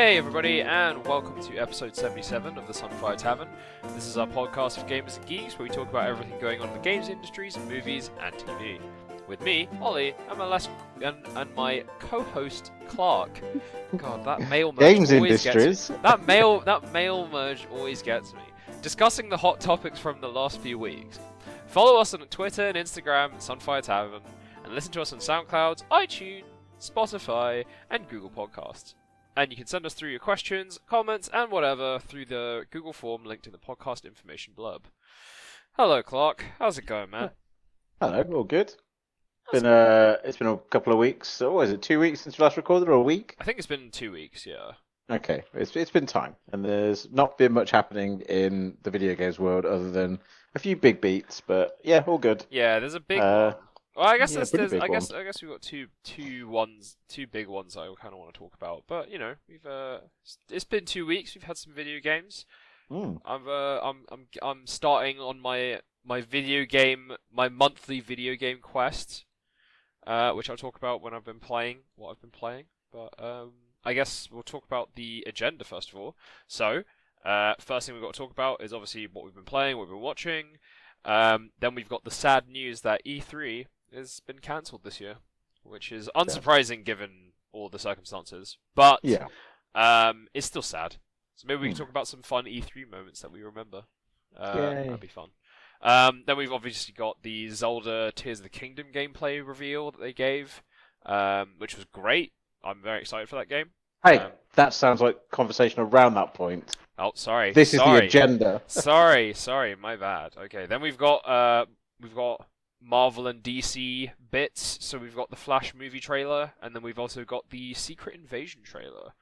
Hey, everybody, and welcome to episode 77 of the Sunfire Tavern. This is our podcast for gamers and geeks where we talk about everything going on in the games industries, movies, and TV. With me, Oli, and my last and, and my co-host Clarke. God, that mail merge Games always gets me. industries. That mail that mail merge always gets me. Discussing the hot topics from the last few weeks. Follow us on Twitter and Instagram at Sunfire Tavern, and listen to us on SoundCloud, iTunes, Spotify, and Google Podcasts. And you can send us through your questions, comments, and whatever through the Google form linked in the podcast information blurb. Hello, Clarke. How's it going, man? Hello, all good. Been uh, it's been a couple of weeks. So, is it? Two weeks since we last recorded, or a week? I think it's been two weeks, yeah. Okay, it's it's been time, and there's not been much happening in the video games world other than a few big beats. But yeah, all good. Yeah, there's a big Uh, one. Well, I guess yeah, there's, I guess I guess we've got two two ones two big ones I kind of want to talk about. But you know, we've uh, it's been two weeks. We've had some video games. Mm. I'm uh, I'm I'm I'm starting on my my video game my monthly video game quest, uh, which I'll talk about when I've been playing what I've been playing. But um, I guess we'll talk about the agenda first of all. So, uh, first thing we've got to talk about is obviously what we've been playing, what we've been watching. Um, then we've got the sad news that E3 has been cancelled this year, which is unsurprising given all the circumstances. But Yeah. um, it's still sad. So maybe we can Hmm. talk about some fun E3 moments that we remember. Uh, that'd be fun. Um, then we've obviously got the Zelda Tears of the Kingdom gameplay reveal that they gave, um, which was great. I'm very excited for that game. Hey, Um, that sounds like conversation around that point. Oh, sorry. This is the agenda. sorry, sorry, my bad. Okay, then we've got uh, we've got Marvel and DC bits. So we've got the Flash movie trailer, and then we've also got the Secret Invasion trailer.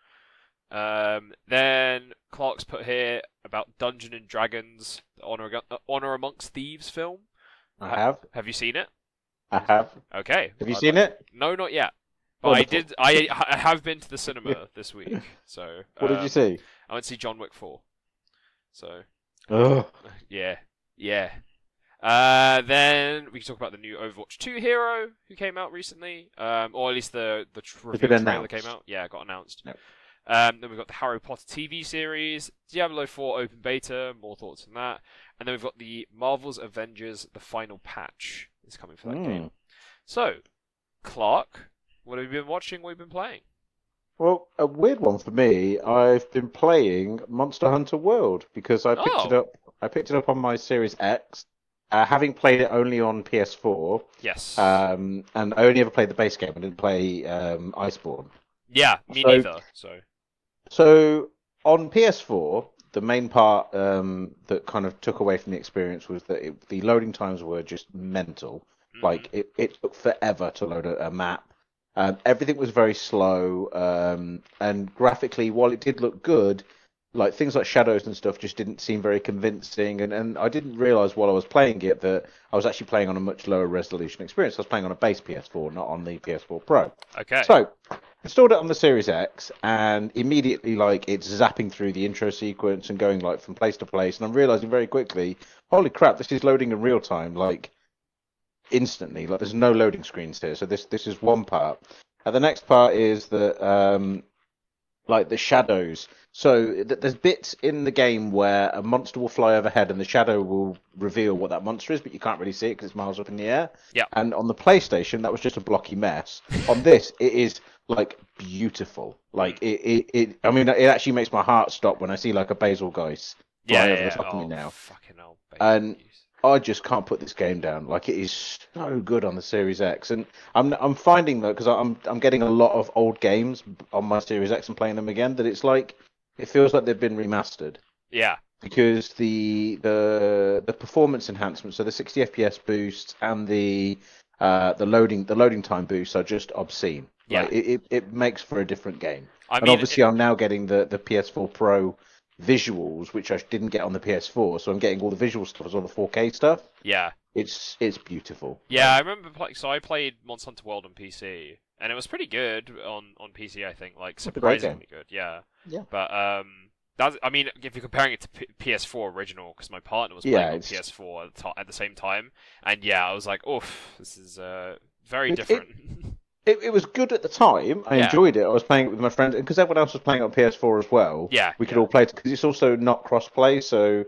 Um, then Clarke's put here about Dungeon and Dragons, the Honor, uh, Honor Amongst Thieves film. I have. Have you seen it? I have. Okay. Have you I'd seen like- it? No, not yet. But I did. I I have been to the cinema this week. So What did um, you see? I went to see John Wick four. So Ugh. yeah, yeah. Uh, then we can talk about the new Overwatch 2 hero who came out recently, um, or at least the the tr- It's reveal been trailer announced. came out. Yeah, got announced. Yep. Um, then we've got the Harry Potter TV series, Diablo 4 open beta. More thoughts on that, and then we've got the Marvel's Avengers: The Final Patch is coming for that Mm. game. So, Clarke, what have you been watching? What have you been playing? Well, a weird one for me. I've been playing Monster Hunter World because I picked it Oh. up. I picked it up on my Series X, uh, having played it only on PS4, Yes. um, and I only ever played the base game. I didn't play um, Iceborne. yeah, me so- neither. So. So on PS4, the main part um, that kind of took away from the experience was that it, the loading times were just mental. mm, Like it, it took forever to load a, a map. Um, everything was very slow, um, and graphically, while it did look good, like things like shadows and stuff just didn't seem very convincing. And, and I didn't realize while I was playing it that I was actually playing on a much lower resolution experience. I was playing on a base PS4, not on the PS4 Pro. okay. So, installed it on the Series X, and immediately, like, it's zapping through the intro sequence and going like from place to place. And I'm realizing very quickly, holy crap, this is loading in real time, like instantly. Like, there's no loading screens here. So this this is one part. And the next part is that, um, like the shadows. So th- there's bits in the game where a monster will fly overhead and the shadow will reveal what that monster is, but you can't really see it because it's miles up in the air. Yeah. And on the PlayStation, that was just a blocky mess. On this, it is like beautiful. Like it, it, it. I mean, it actually makes my heart stop when I see like a Bazelgeuse. yeah, fly yeah, over the yeah. top of me Oh, now. Fucking hell. And-. I just can't put this game down. Like it is so good on the Series X, and I'm I'm finding though because I'm I'm getting a lot of old games on my Series X and playing them again that it's like it feels like they've been remastered yeah. because the the the performance enhancements, so the 60 FPS boosts and the uh, the loading the loading time boosts are just obscene. Like, Yeah. it, it it makes for a different game. I and mean, obviously, I'm now getting the the PS4 Pro visuals, which I didn't get on the PS4. So I'm getting all the visual stuff as well, the 4K stuff. yeah, It's it's beautiful. yeah. I remember. Play- so I played Monster Hunter World on PC, and it was pretty good on on PC. I think, like surprisingly good. Yeah. Yeah. But um, that's. I mean, if you're comparing it to P- PS4 original, because my partner was Yeah, playing on PS4 at the, to- at the same time, and yeah, I was like, oof, this is uh very it- different. It, it was good at the time. I Yeah. enjoyed it. I was playing it with my friends, and because everyone else was playing it on PS4 as well. Yeah, we could yeah. all play it because it's also not cross-play, so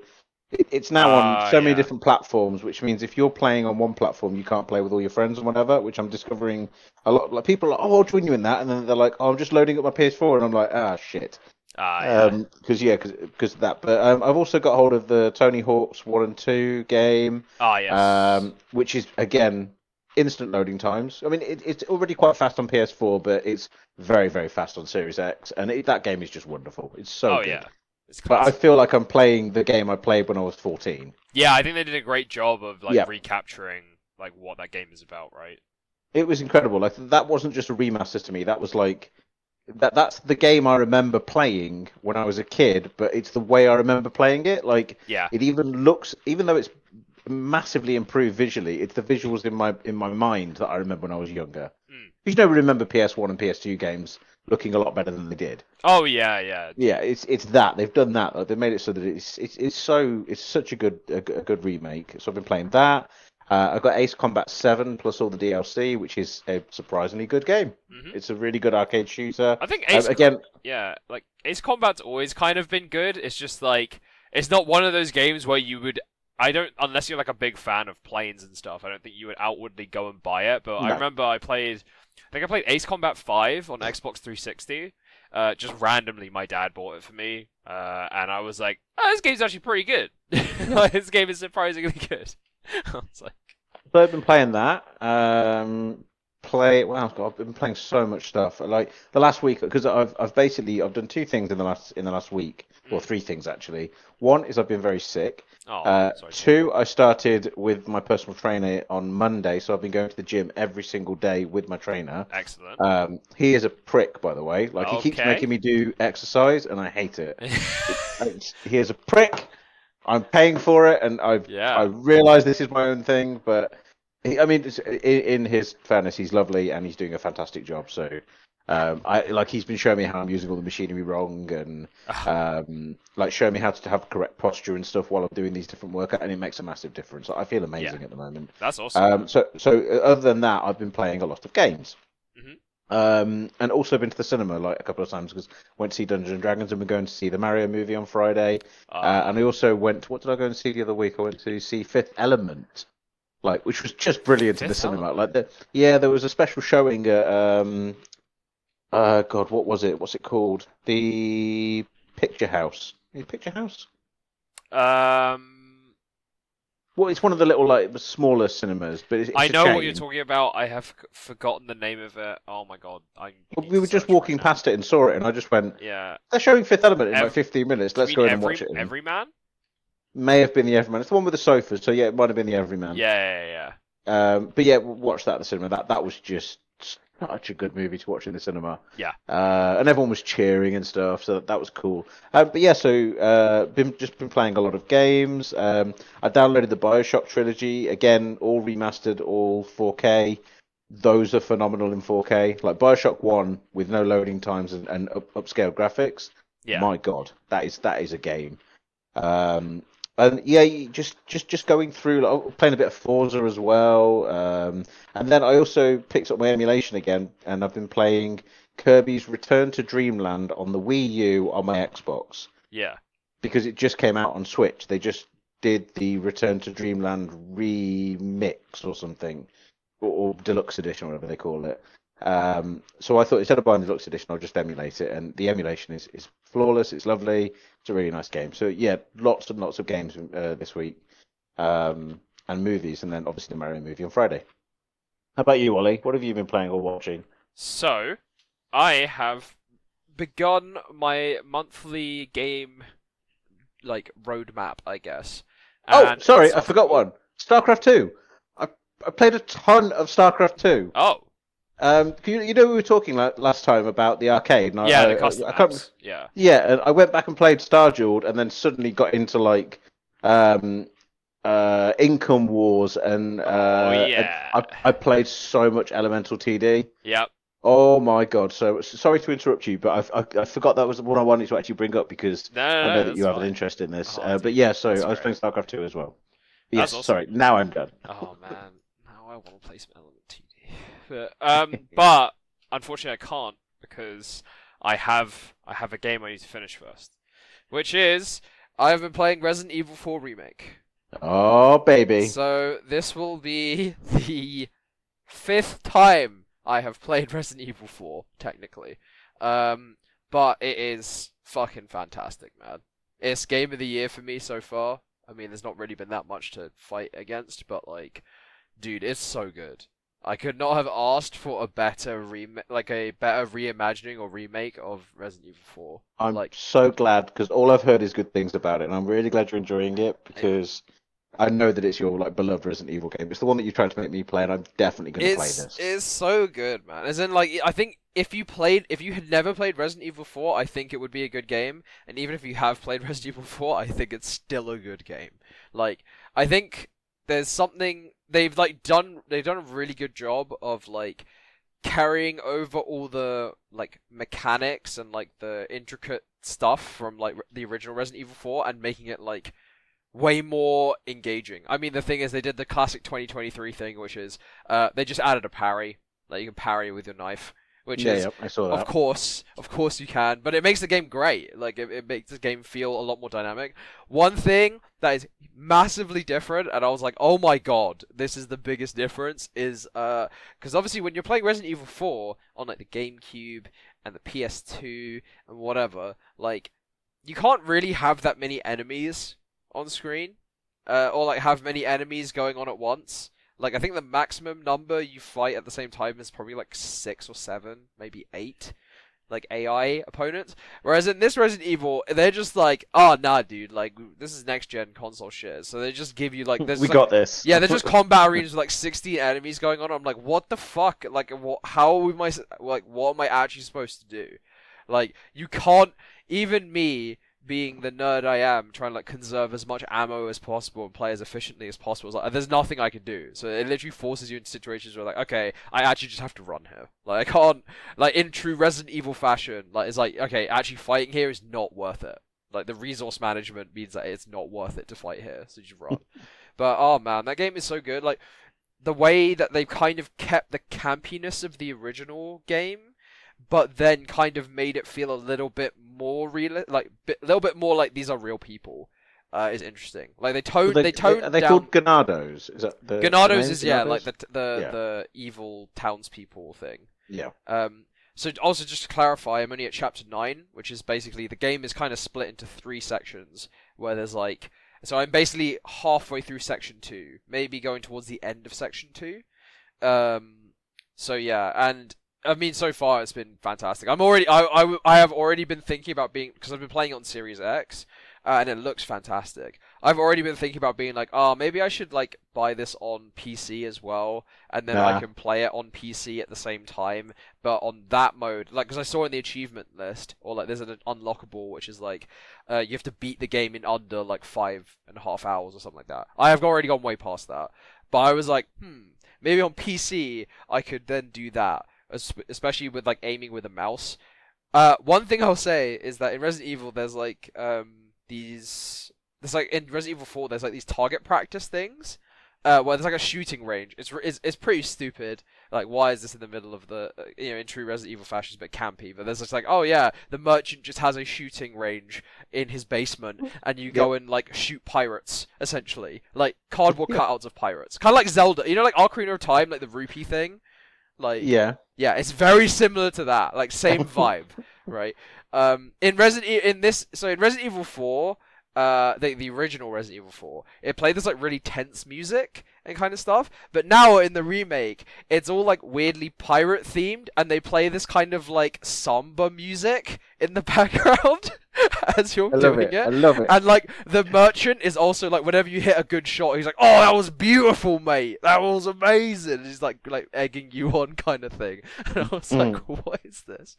it, it's now Ah, on so many yeah. different platforms. Which means if you're playing on one platform, you can't play with all your friends and whatever. Which I'm discovering a lot. Like people are like, "Oh, I'll join you in that," and then they're like, "Oh, I'm just loading up my PS4," and I'm like, "Ah, shit." Ah, yeah. Um 'cause because yeah, because of that. But um, I've also got hold of the Tony Hawk's One and Two game, ah, yes. um, which is again instant loading times. I mean, it, it's already quite fast on PS4, but it's very very fast on Series X, and it, that game is just wonderful. It's so oh good. yeah. It's But I feel like I'm playing the game I played when I was 14. Yeah, I think they did a great job of like Yeah. recapturing like what that game is about, right? It was incredible. Like that wasn't just a remaster to me. That was like that. That's the game I remember playing when I was a kid. But it's the way I remember playing it. Like Yeah. it even looks, even though it's massively improved visually, it's the visuals in my in my mind that I remember when I was younger. Mm. You know, remember PS1 and PS2 games looking a lot better than they did. Oh yeah, yeah. Yeah, it's it's that they've done that. Like, they've made it so that it's it's it's so it's such a good a, good- a good remake. So I've been playing that. Uh, I've got Ace Combat Seven plus all the DLC, which is a surprisingly good game. hmm It's a really good arcade shooter. I think Um, Ace again, yeah, like Ace Combat's always kind of been good. It's just like it's not one of those games where you would I don't unless you're like a big fan of planes and stuff, I don't think you would outwardly go and buy it. But I remember I played I think I played Ace Combat 5 on Xbox 360. Uh, just randomly, my dad bought it for me, uh, and I was like, "Oh, this game's actually pretty good. Like, this game is surprisingly good." I was like, so I've been playing that. Um, play well. I've been playing so much stuff. Like the last week, because I've I've basically I've done two things in the last in the last week, or Mm. three things actually. One is I've been very sick. "Oh, Uh, sorry." two, I started with my personal trainer on Monday, so I've been going to the gym every single day with my trainer. Excellent. Um, he is a prick, by the way. Like he keeps making me do exercise, and I hate it. He is a prick. I'm paying for it, and I've yeah. I realise this is my own thing, but he, I mean, in, in his fairness, he's lovely and he's doing a fantastic job. So, um, I like he's been showing me how I'm using all the machinery wrong, and um, like showing me how to have correct posture and stuff while I'm doing these different workouts, and it makes a massive difference. I feel amazing at the moment. That's awesome. Um, so, so uh, other than that, I've been playing a lot of games. Mhm. Um, and also been to the cinema like a couple of times because went to see Dungeons and Dragons and we're going to see the Mario movie on Friday. Uh, and I also went. What did I go and see the other week? I went to see Fifth Element, like which was just brilliant in the cinema. Like the yeah, there was a special showing at um, uh, God, what was it? What's it called? The Picture House. The Picture House. um, Well, it's one of the little like smaller cinemas, but it's, it's I know what you're talking about. I have forgotten the name of it. Oh my god, I. Well, we were just walking past it and saw it, and I just went, Yeah. "They're showing Fifth Element in Ev- like 15 minutes. Let's go in and watch it." And Everyman? May have been the Everyman. It's the one with the sofas, so yeah, it might have been the Everyman. Yeah, yeah, yeah. Um, but yeah, watch that at the cinema. That that was just such a good movie to watch in the cinema. Yeah. Uh, and everyone was cheering and stuff, so that, that was cool. Um, but yeah, so uh, been just been playing a lot of games. Um, I downloaded the Bioshock trilogy again, all remastered, all 4K. Those are phenomenal in 4K. Like Bioshock One with no loading times and, and up, upscale graphics. Yeah. My God, that is that is a game. Um, and yeah, you just just just going through, like, playing a bit of Forza as well. Um, and then I also picked up my emulation again, and I've been playing Kirby's Return to Dreamland on the Wii U on my Xbox Yeah. because it just came out on Switch. They just did the Return to Dreamland remix or something, or, or deluxe edition, whatever they call it. Um, so I thought instead of buying the deluxe edition, I'll just emulate it, and the emulation is, is flawless. It's lovely. It's a really nice game. So yeah, lots and lots of games uh, this week, um, and movies, and then obviously the Mario movie on Friday. How about you, Oli? What have you been playing or watching? So, I have begun my monthly game, like roadmap, I guess. Oh, sorry, it's- I forgot one. StarCraft Two. I I played a ton of StarCraft Two. Oh, Um, you, you know we were talking like, last time about the arcade. And I- yeah, I, the custom I, can't. Yeah. Yeah, and I went back and played Star Starjeweled, and then suddenly got into like um, uh, Income Wars, and uh, oh and. I, I played so much Elemental TD. Yep. Oh my god! So sorry to interrupt you, but I, I, I forgot that was what I wanted to actually bring up because No, no, I know that you have an interest in this. Oh, uh, but yeah, so I was playing. StarCraft 2 as well. Yes, awesome. sorry. Now I'm done. Oh man, now I want to play some Element But, um, but unfortunately, I can't because I have I have a game I need to finish first, which is I have been playing Resident Evil 4 remake. Oh baby. So this will be the fifth time I have played Resident Evil 4, technically. Um, but it is fucking fantastic, man. It's game of the year for me so far. I mean, there's not really been that much to fight against, but like, dude, it's so good. I could not have asked for a better remake, like a better reimagining or remake of Resident Evil 4. I'm like- so glad because all I've heard is good things about it, and I'm really glad you're enjoying it because I know that it's your like beloved Resident Evil game. It's the one that you tried to make me play, and I'm definitely going to play this. it's so good, man. As in, like, I think if you played, if you had never played Resident Evil 4, I think it would be a good game. And even if you have played Resident Evil 4, I think it's still a good game. Like, I think there's something they've like done. They've done a really good job of like carrying over all the like mechanics and like the intricate stuff from like the original Resident Evil 4 and making it like way more engaging. I mean, the thing is, they did the classic 2023 thing, which is uh, they just added a parry. Like you can parry with your knife, which yeah, is yeah, I saw of course, of course you can, but it makes the game great. Like it, it makes the game feel a lot more dynamic. One thing that is massively different, and I was like, oh my god, this is the biggest difference. Is uh, because obviously when you're playing Resident Evil 4 on like the GameCube and the PS2 and whatever, like you can't really have that many enemies on screen, uh, or like have many enemies going on at once. Like I think the maximum number you fight at the same time is probably like six or seven, maybe eight, like AI opponents. Whereas in this Resident Evil, they're just like, oh nah, dude, like this is next gen console shit. So they just give you like this. we like, got this. yeah, there's just combat arenas with like 16 enemies going on. I'm like, what the fuck? Like, what? How am I? Like, what am I actually supposed to do? Like, you can't. Even me, being the nerd I am, trying to like conserve as much ammo as possible and play as efficiently as possible. It's like, there's nothing I can do. So it literally forces you into situations where like, okay, I actually just have to run here. Like, I can't. Like in true Resident Evil fashion, like it's like, okay, actually fighting here is not worth it. Like the resource management means that it's not worth it to fight here, so you just run. but oh man, that game is so good. Like the way that they've kind of kept the campiness of the original game, but then kind of made it feel a little bit more real, like a little bit more like these are real people, uh, is interesting. Like they toned, Well, they, toned Are they down. called Ganados? Is that the the Ganados is yeah, Ganados? like the the Yeah. the evil townspeople thing. yeah. Um, so also just to clarify, I'm only at chapter nine, which is basically the game is kind of split into three sections where there's like so I'm basically halfway through section two, maybe going towards the end of section two. Um, so yeah, and I mean so far it's been fantastic. I'm already I I, I have already been thinking about being because I've been playing on Series X. Uh, and it looks fantastic. I've already been thinking about being like, oh, maybe I should like buy this on PC as well, and then I can play it on PC at the same time but on that mode, like, because I saw in the achievement list, or like, there's an unlockable which is like, uh, you have to beat the game in under like five and a half hours or something like that. I have already gone way past that, but I was like, hmm, maybe on PC I could then do that, especially with like aiming with a mouse. Uh, one thing I'll say is that in Resident Evil, there's like um these, there's like in Resident Evil 4, there's like these target practice things. Uh, where there's like a shooting range. It's, it's it's pretty stupid like why is this in the middle of the you know in true Resident Evil fashion, it's a bit campy. But there's just like oh yeah, the merchant just has a shooting range in his basement, and you go and like shoot pirates essentially, like cardboard Yeah. cutouts of pirates, kind of like Zelda. You know, like Ocarina of Time, like the rupee thing. Like Yeah. yeah, it's very similar to that, like same vibe, right? Um, in Resident e- in this, so in Resident Evil Four, uh, the the original Resident Evil Four, it played this like really tense music and kind of stuff. But now in the remake, it's all like weirdly pirate themed, and they play this kind of like samba music in the background as you're I love doing it. it. I love it. And like the merchant is also like whenever you hit a good shot, he's like, "Oh, that was beautiful, mate. That was amazing." And he's like like egging you on kind of thing. And I was hmm. like, "What is this?"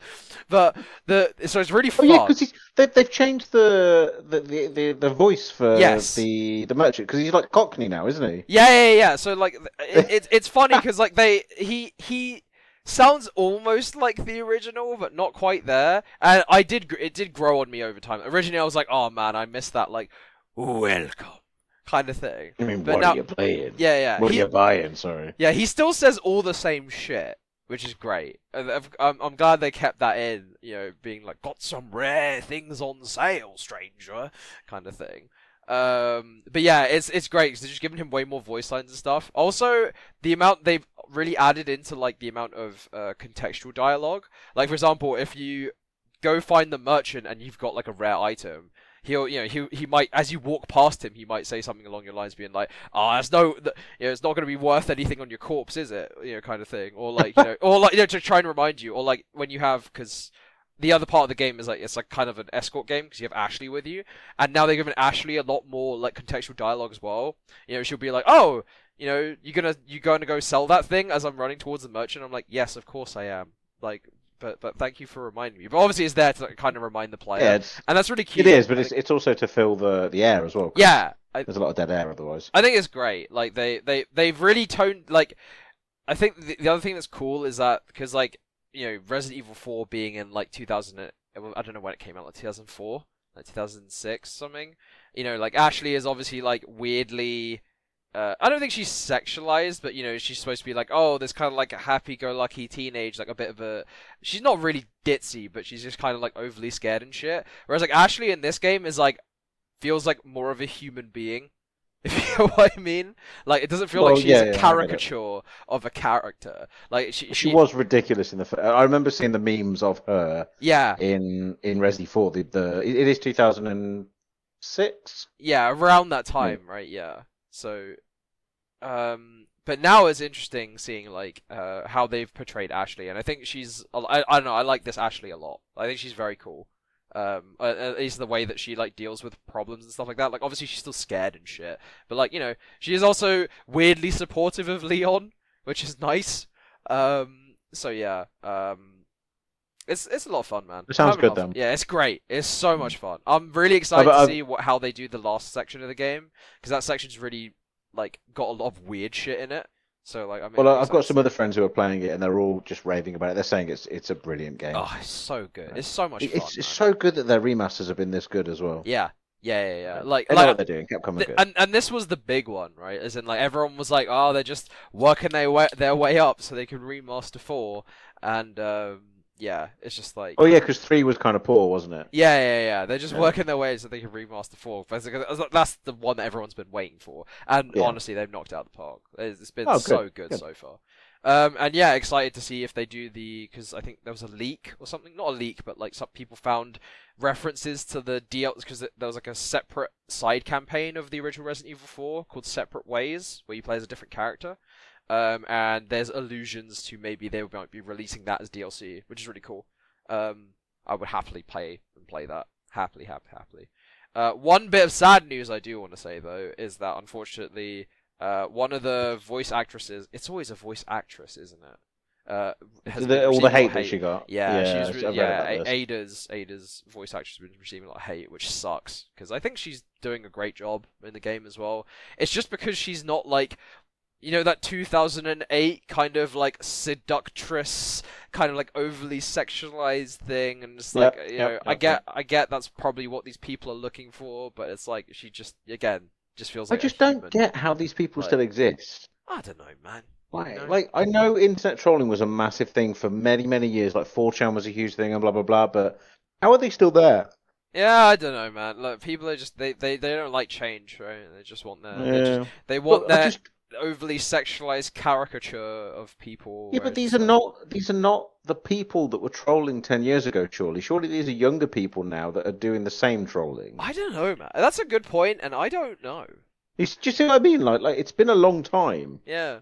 But the so it's really fun. Oh yeah, because they, they've changed the the, the, the, the voice for Yes. the the merchant because he's like Cockney now, isn't he? Yeah, yeah, yeah. Yeah. So like, it, it's it's funny because like they he he sounds almost like the original, but not quite there. And I did it did grow on me over time. Originally, I was like, oh man, I missed that like welcome kind of thing. I mean, But what now- are you playing? Yeah, yeah. What he- are you buying? Sorry. Yeah, he still says all the same shit, which is great. I'm, um, I'm glad they kept that in, you know, being like, got some rare things on sale, stranger, kind of thing. Um, but yeah, it's it's great because they're just giving him way more voice lines and stuff. Also, the amount they've really added into like the amount of uh, contextual dialogue. Like for example, if you go find the merchant and you've got like a rare item, he'll you know he he might as you walk past him he might say something along your lines being like oh there's no th- you know it's not going to be worth anything on your corpse is it you know kind of thing or like you know or like you know to try and remind you or like when you have because the other part of the game is like it's like kind of an escort game because you have Ashley with you and now they're giving Ashley a lot more like contextual dialogue as well you know she'll be like oh you know you're gonna you going to go sell that thing as I'm running towards the merchant I'm like yes of course I am like but but thank you for reminding me but obviously it's there to kind of remind the player Yeah, and that's really cute. it is, but I it's think- it's also to fill the the air as well. yeah. I, There's a lot of dead air otherwise. I think it's great. Like they they they've really toned like. I think the, the other thing that's cool is that because like you know Resident Evil Four being in like 2000, I don't know when it came out, like 2004, like 2006 something. You know, like Ashley is obviously like weirdly. Uh, I don't think she's sexualized, but you know she's supposed to be like, oh, this kind of like a happy-go-lucky teenage, like a bit of a. She's not really ditzy, but she's just kind of like overly scared and shit. Whereas like Ashley in this game is like feels like more of a human being. If you know what I mean, like it doesn't feel Well, like she's yeah, a yeah, I get it. caricature of a character. Like she, She was ridiculous in the. I remember seeing the memes of her yeah, in in Resi Four. The the it is 2006. yeah, around that time, right? Yeah. So, um, but now it's interesting seeing like uh how they've portrayed Ashley, and I think she's I, I don't know I like this Ashley a lot. I think she's very cool. Um, at least the way that she like deals with problems and stuff like that. Like obviously she's still scared and shit, but like you know she is also weirdly supportive of Leon, which is nice. Um, so yeah, um, it's it's a lot of fun, man. It sounds good, lot of fun. then. Yeah, it's great. It's so much fun. I'm really excited but to I've- see what how they do the last section of the game because that section's really like got a lot of weird shit in it. So like I'm. Well, really I've got some other friends who are playing it, and they're all just raving about it. They're saying it's it's a brilliant game. Oh, it's so good. It's so much It- fun. it's it's so good that their remasters have been this good as well. Yeah, yeah, yeah, yeah. Like, They know like what they're doing. Capcom th- good. and and this was the big one, right? As in, like everyone was like, "Oh, they're just working their way their way up so they can remaster four, and um, yeah, it's just like, Oh yeah, because three was kind of poor, wasn't it? yeah, yeah, yeah. They're just Yeah. working their way so they can remaster four. That's- that's the one that everyone's been waiting for, and Yeah. honestly, they've knocked out the park. It's it's been Oh, good, so good, good. so far. Um, and yeah, excited to see if they do the because I think there was a leak or something, not a leak, but like some people found references to the DL because there was like a separate side campaign of the original Resident Evil 4 called Separate Ways, where you play as a different character. Um, and there's allusions to maybe they might be releasing that as DLC, which is really cool. Um, I would happily play and play that happily, happily, happily. Uh, one bit of sad news I do want to say though is that unfortunately, uh, one of the voice actresses, it's always a voice actress, isn't it? Uh, has The- been all the lot hate that she got. yeah, she's re- yeah. about A- this. Ada's Ada's voice actress has been receiving a lot of hate, which sucks because I think she's doing a great job in the game as well. It's just because she's not like, you know, that 2008 kind of like seductress, kind of like overly sexualized thing, and it's like Yep, you yep, know, I get, yep. I get that's probably what these people are looking for, but it's like she just again just feels I like a just don't human. get how these people Like- still exist. I don't know, man. Like, know? like I know internet trolling was a massive thing for many, many years. Like 4chan was a huge thing, and blah blah blah. But how are they still there? Yeah, I don't know, man. Look, people are just they, they, they don't like change, right? They just want their they, just, yeah. they want But their just- overly sexualized caricature of people. yeah, but these are not these are not the people that were trolling ten years ago. Surely, surely these are younger people now that are doing the same trolling. I don't know, man. That's a good point, and I don't know. It's, do you see what I mean? Like, like it's been a long time. Yeah,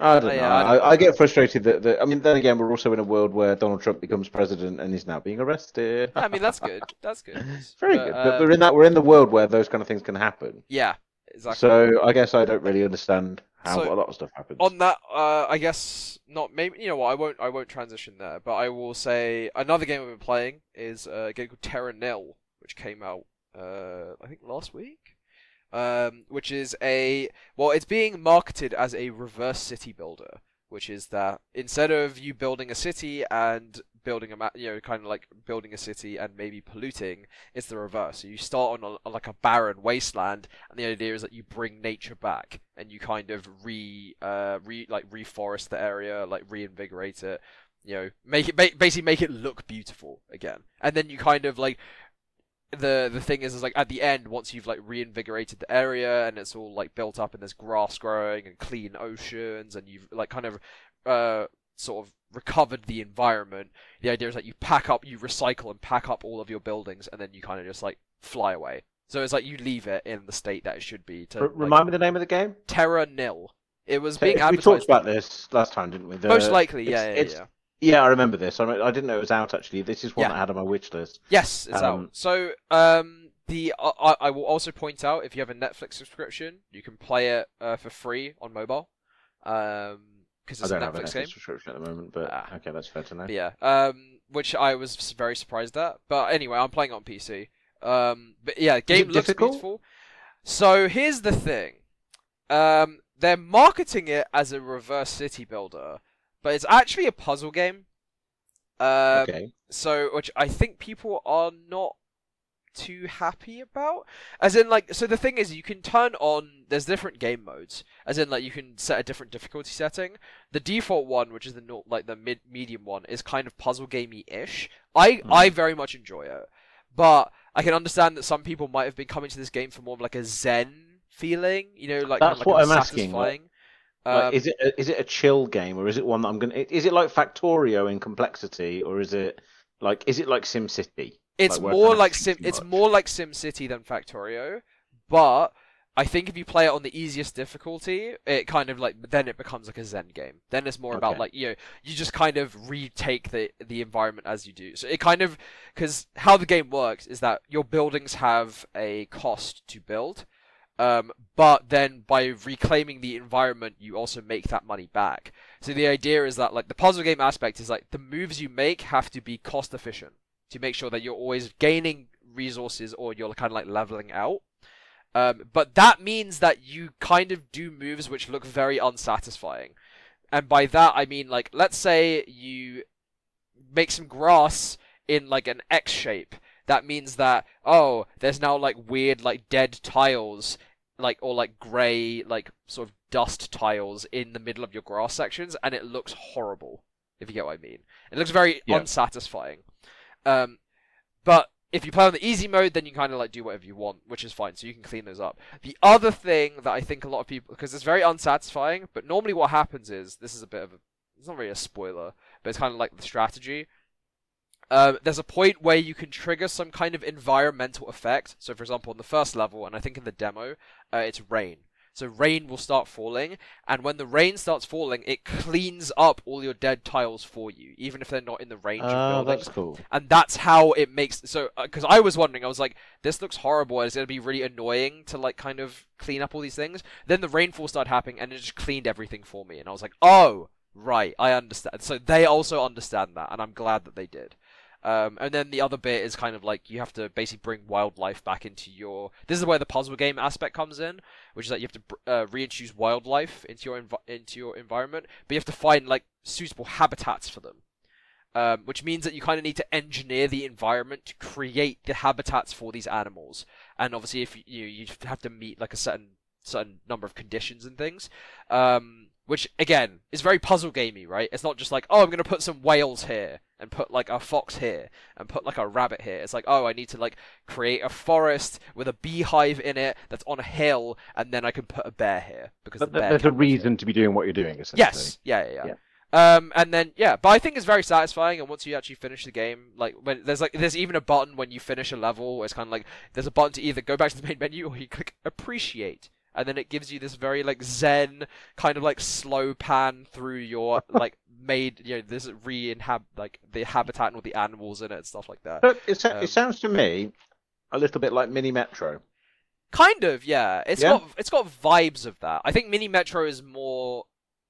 I don't Oh, know. yeah, I I, don't I, know. get frustrated that, that. I mean, then again, we're also in a world where Donald Trump becomes president and is now being arrested. I mean that's good. That's good. It's very But, good. uh, but we're in that. We're in the world where those kind of things can happen. Yeah, exactly. So I guess I don't really understand how So, a lot of stuff happens. on that, uh, I guess not. Maybe you know what? I won't. I won't transition there. But I will say another game I've been playing is uh, a game called Terra Nil, which came out uh, I think last week. Um, which is a well, it's being marketed as a reverse city builder, which is that instead of you building a city and building a ma- you know kind of like building a city and maybe polluting it's the reverse. So you start on, a, on like a barren wasteland and the idea is that you bring nature back and you kind of re uh re like reforest the area like reinvigorate it you know make it ba- basically make it look beautiful again. And then you kind of like the the thing is is like at the end once you've like reinvigorated the area and it's all like built up and there's grass growing and clean oceans and you've like kind of uh sort of recovered the environment the idea is that you pack up you recycle and pack up all of your buildings and then you kind of just like fly away so it's like you leave it in the state that it should be to R- like, remind me the name of the game. terra nil it was being we talked about this last time, didn't we? The- most likely yeah yeah, yeah. Yeah, I remember this. I, mean, I didn't know it was out actually. This is one Yeah. that I had on my wish list. Yes, it's Um, out. So, um, the I, I- I will also point out if you have a Netflix subscription, you can play it uh, for free on mobile. Um, because I it's a don't have a Netflix Netflix game. subscription at the moment, but Ah. okay, that's fair to know. But yeah. Um, which I was very surprised at. But anyway, I'm playing on PC. Um, but yeah, game looks difficult? beautiful. So here's the thing. Um, they're marketing it as a reverse city builder, but it's actually a puzzle game. Um, okay. so which I think people are not too happy about. As in, like, so the thing is, you can turn on. There's different game modes. As in, like, you can set a different difficulty setting. The default one, which is the like the mid medium one, is kind of puzzle gamey ish. I Hmm. I very much enjoy it, but I can understand that some people might have been coming to this game for more of like a zen feeling. You know, like kind That's of like what I'm asking, like- Like, Um, is it a, is it a chill game or is it one that I'm gonna? Is it like Factorio in complexity or is it like is it like SimCity? It's Like, more like Sim. It's much? more like SimCity than Factorio, but I think if you play it on the easiest difficulty, it kind of like then it becomes like a Zen game. Then it's more about like you know you just kind of retake the the environment as you do. So it kind of because how the game works is that your buildings have a cost to build. Um, but then by reclaiming the environment, you also make that money back. So the idea is that like the puzzle game aspect is like the moves you make have to be cost efficient to make sure that you're always gaining resources or you're kind of like leveling out. Um, but that means that you kind of do moves which look very unsatisfying. And by that I mean like let's say you make some grass in like an X shape. That means that oh, there's now like weird like dead tiles like or like grey like sort of dust tiles in the middle of your grass sections and it looks horrible if you get what I mean. It looks very Yeah. unsatisfying. Um, but if you play on the easy mode, then you kind of like do whatever you want, which is fine. So you can clean those up. The other thing that I think a lot of people, because it's very unsatisfying, but normally what happens is this is a bit of a, it's not really a spoiler, but it's kind of like the strategy. Um, there's a point where you can trigger some kind of environmental effect. So, for example, on the first level, and I think in the demo, uh, it's rain. So rain will start falling, and when the rain starts falling, it cleans up all your dead tiles for you, even if they're not in the range of Oh, buildings. that's cool. and that's how it makes so uh, because i was wondering i was like this looks horrible it's going to be really annoying to like kind of clean up all these things. Then the rainfall started happening and it just cleaned everything for me and i was like oh right i understand so they also understand that and i'm glad that they did um, and then the other bit is kind of like you have to basically bring wildlife back into your. This is where the puzzle game aspect comes in, which is that you have to uh, reintroduce wildlife into your env- into your environment, but you have to find like suitable habitats for them um, which means that you kind of need to engineer the environment to create the habitats for these animals. And obviously, if you you, have to meet like a certain certain number of conditions and things, um, which again is very puzzle gamey, right? It's not just like oh, I'm gonna put some whales here and put like a fox here and put like a rabbit here. It's like oh, I need to like create a forest with a beehive in it that's on a hill, and then I can put a bear here because the bear there's a reason to be doing what you're doing. Essentially. Yes. Yeah, yeah, yeah. Um, and then yeah, but I think it's very satisfying. And once you actually finish the game, like when there's like there's even a button when you finish a level. It's kind of like there's a button to either go back to the main menu or you click appreciate, and then it gives you this very like zen kind of like slow pan through your like made you know this re-inhab like the habitat and all the animals in it and stuff like that. But it, Um, it sounds to me a little bit like Mini Metro. Kind of, yeah. It's Yeah? got it's got vibes of that. I think Mini Metro is more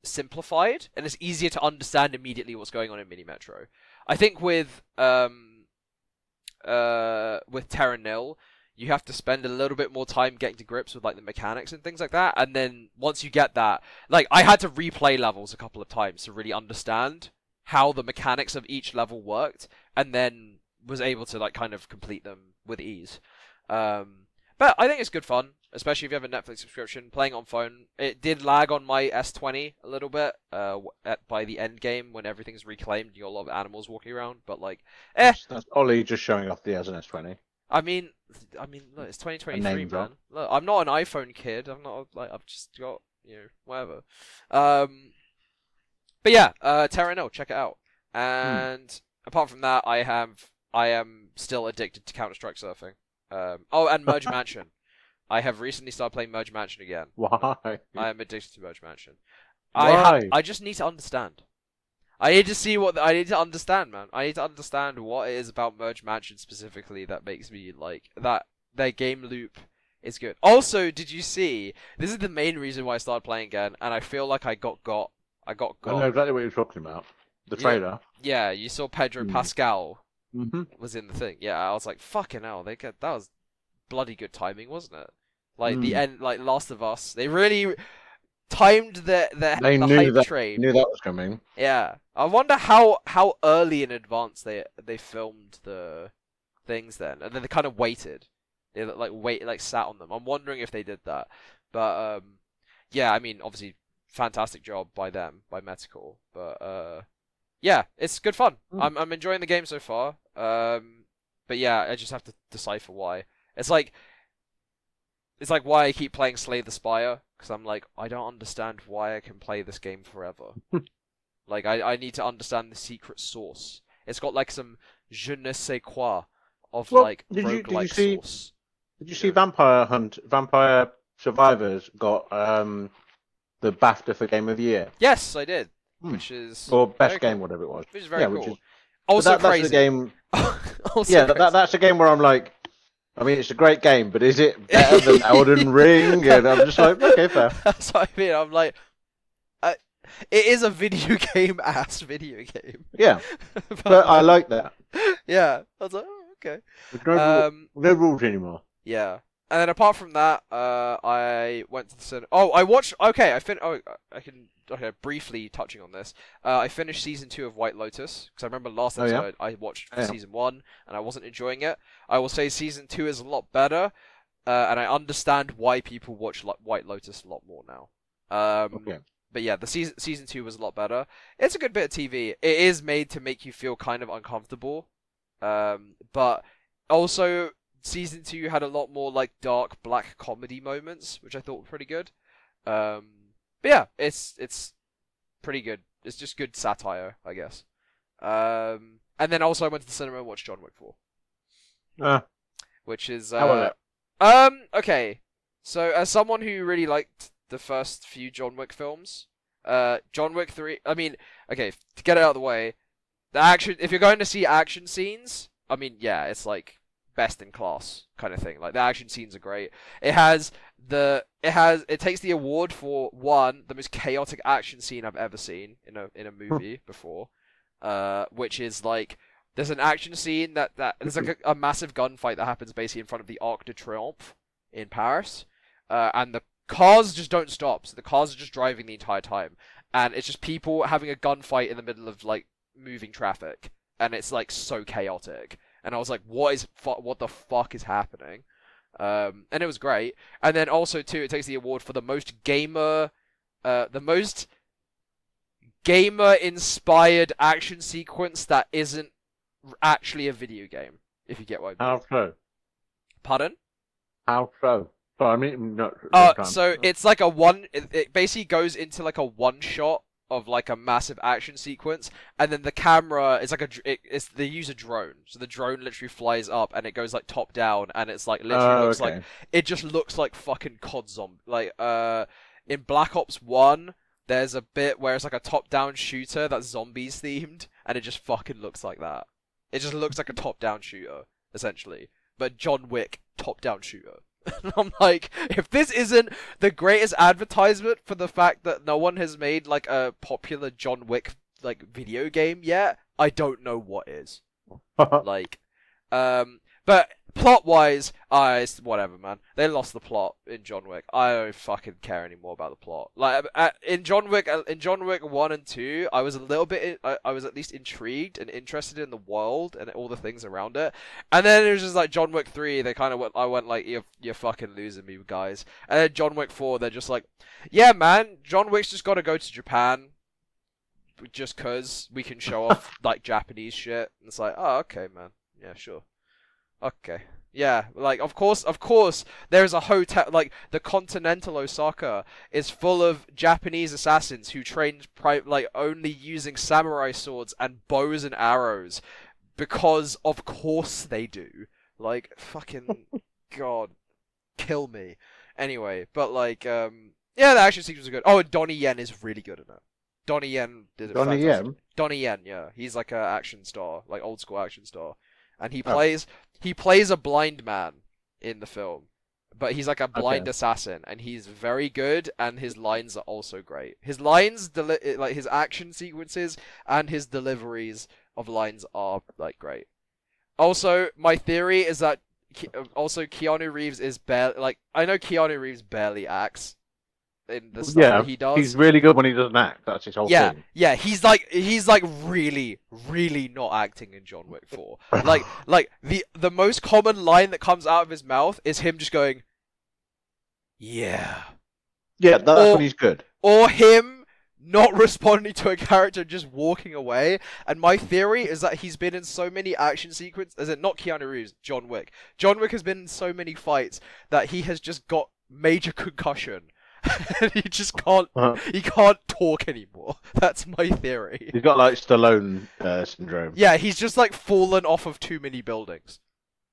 simplified and it's easier to understand immediately what's going on in Mini Metro. I think with um uh with Terra Nil, you have to spend a little bit more time getting to grips with like the mechanics and things like that. And then once you get that, like I had to replay levels a couple of times to really understand how the mechanics of each level worked, and then was able to like kind of complete them with ease. Um, but I think it's good fun, especially if you have a Netflix subscription. Playing on phone, it did lag on my S20 a little bit uh, at, by the end game when everything's reclaimed. You got a lot of animals walking around, but like, eh. That's, Oli just showing off the as an S20. I mean, I mean, look, it's 2023, name man. Look, I'm not an iPhone kid. I'm not like I've just got you know whatever. Um, but yeah, uh, Terra Nil, check it out. And apart from that, I have I am still addicted to Counter Strike surfing. Um, oh, and Merge Mansion. I have recently started playing Merge Mansion again. Why? I am addicted to Merge Mansion. I ha- Why? I just need to understand. I need to see what I need to understand, man. I need to understand what it is about Merge Mansion specifically that makes me like that. Their game loop is good. Also, did you see? This is the main reason why I started playing again, and I feel like I got got. I got got. I know exactly what you're talking about. The Yeah. trailer. Yeah, you saw Pedro Hmm. Pascal Mm-hmm. was in the thing. Yeah, I was like, fucking hell, they get that was bloody good timing, wasn't it? Like the Mm. end, like Last of Us, they really timed the the, They the knew that- train. Knew that was coming. Yeah, I wonder how how early in advance they they filmed the things then, and then they kind of waited. They like wait like sat on them. I'm wondering if they did that, but um, yeah, I mean, obviously, fantastic job by them by Metacore, but uh, yeah, it's good fun. Mm. I'm I'm enjoying the game so far. Um, but yeah, I just have to decipher why. It's like it's like why I keep playing Slay the Spire because I'm like I don't understand why I can play this game forever. like I I need to understand the secret source. It's got like some je ne sais quoi of Well, like did you- did you see- source. Did you see Vampire Hunt? Vampire Survivors got um the BAFTA for Game of the Year Yes, I did, Hmm. which is or Best Game, cool. whatever it was. Which is very yeah, cool. which is also that, that's crazy. the game. also yeah, that, that's a game where I'm like, I mean, it's a great game, but is it better than Elden Ring? And I'm just like, okay, fair. That's what I mean. I'm like, I, it is a video game ass video game. Yeah, but I like that. yeah, I was like, oh, okay. There's no, Um, no rules anymore. yeah. And then apart from that, uh, I went to the cinema. Oh, I watched. Okay, I fin. Oh, I can. Okay, briefly touching on this. Uh, I finished season two of White Lotus because I remember last Oh, yeah? I watched Yeah. season one and I wasn't enjoying it. I will say season two is a lot better, uh, and I understand why people watch Lo- White Lotus a lot more now. Um, Okay. but yeah, the season season two was a lot better. It's a good bit of TV. It is made to make you feel kind of uncomfortable, um, but also season two had a lot more like dark black comedy moments, which I thought were pretty good. Um, but yeah, it's it's pretty good. It's just good satire, I guess. Um, and then also I went to the cinema and watched John Wick four, Uh, which is How was uh, um okay. So as someone who really liked the first few John Wick films, uh, John Wick three. I mean, okay, to get it out of the way, the action. If you're going to see action scenes, I mean, yeah, it's like best in class kind of thing. Like the action scenes are great. It has the it has it takes the award for one the most chaotic action scene I've ever seen in a in a movie before, uh, which is like there's an action scene that that there's like a, a massive gunfight that happens basically in front of the Arc de Triomphe in Paris, uh, and the cars just don't stop. So the cars are just driving the entire time, and it's just people having a gunfight in the middle of like moving traffic, and it's like so chaotic. And I was like, what is fu- what the fuck is happening? Um, and it was great. And then also too, it takes the award for the most gamer, uh, the most gamer inspired action sequence that isn't actually a video game. If you get what I mean. how so? Pardon? How so? So I mean, not. Uh, so it's like a one. It, it basically goes into like a one shot of like a massive action sequence, and then the camera is like a it, it's they use a drone, so the drone literally flies up and it goes like top down, and it's like literally Oh, looks okay. like it just looks like fucking COD zombie. Like uh, in Black Ops One, there's a bit where it's like a top-down shooter that's zombies themed, and it just fucking looks like that. It just looks like a top-down shooter essentially, but John Wick top-down shooter. And I'm like, if this isn't the greatest advertisement for the fact that no one has made like a popular John Wick like video game yet, I don't know what is. Like um but plot wise, I it's whatever, man. They lost the plot in John Wick. I don't fucking care anymore about the plot. Like uh, in John Wick, uh, in John Wick one and two, I was a little bit, I, I was at least intrigued and interested in the world and all the things around it. And then it was just like John Wick three. They kind of went, I went like, you're you're fucking losing me, guys. And then John Wick four, they're just like, yeah, man, John Wick's just got to go to Japan. Just cause we can show off like Japanese shit. And it's like, oh, okay, man. Yeah, sure. Okay. Yeah, like of course, of course, there's a hotel like the Continental Osaka is full of Japanese assassins who trained pri- like only using samurai swords and bows and arrows because of course they do. Like fucking god, kill me. Anyway, but like um yeah, the action sequences are good. Oh, and Donnie Yen is really good in it. Donnie Yen did it. Donnie fantastic. Yen? Donnie Yen, yeah, he's like a action star, like old school action star, and he Oh. plays he plays a blind man in the film, but he's like a blind Okay. assassin, and he's very good, and his lines are also great. His lines, deli- like his action sequences, and his deliveries of lines are like great. Also, my theory is that Ke- also Keanu Reeves is barely like I know Keanu Reeves barely acts in the stuff Yeah, that he does. He's really good when he doesn't act. That's his whole Yeah, thing. yeah, he's like he's like really, really not acting in John Wick 4. Like like the the most common line that comes out of his mouth is him just going Yeah. Yeah, that's Or- when he's good. Or him not responding to a character just walking away. And my theory is that he's been in so many action sequences as in not Keanu Reeves, John Wick. John Wick has been in so many fights that he has just got major concussion. and he just can't Uh-huh. he can't talk anymore. That's my theory. He's got like Stallone uh, syndrome. Yeah, he's just like fallen off of too many buildings.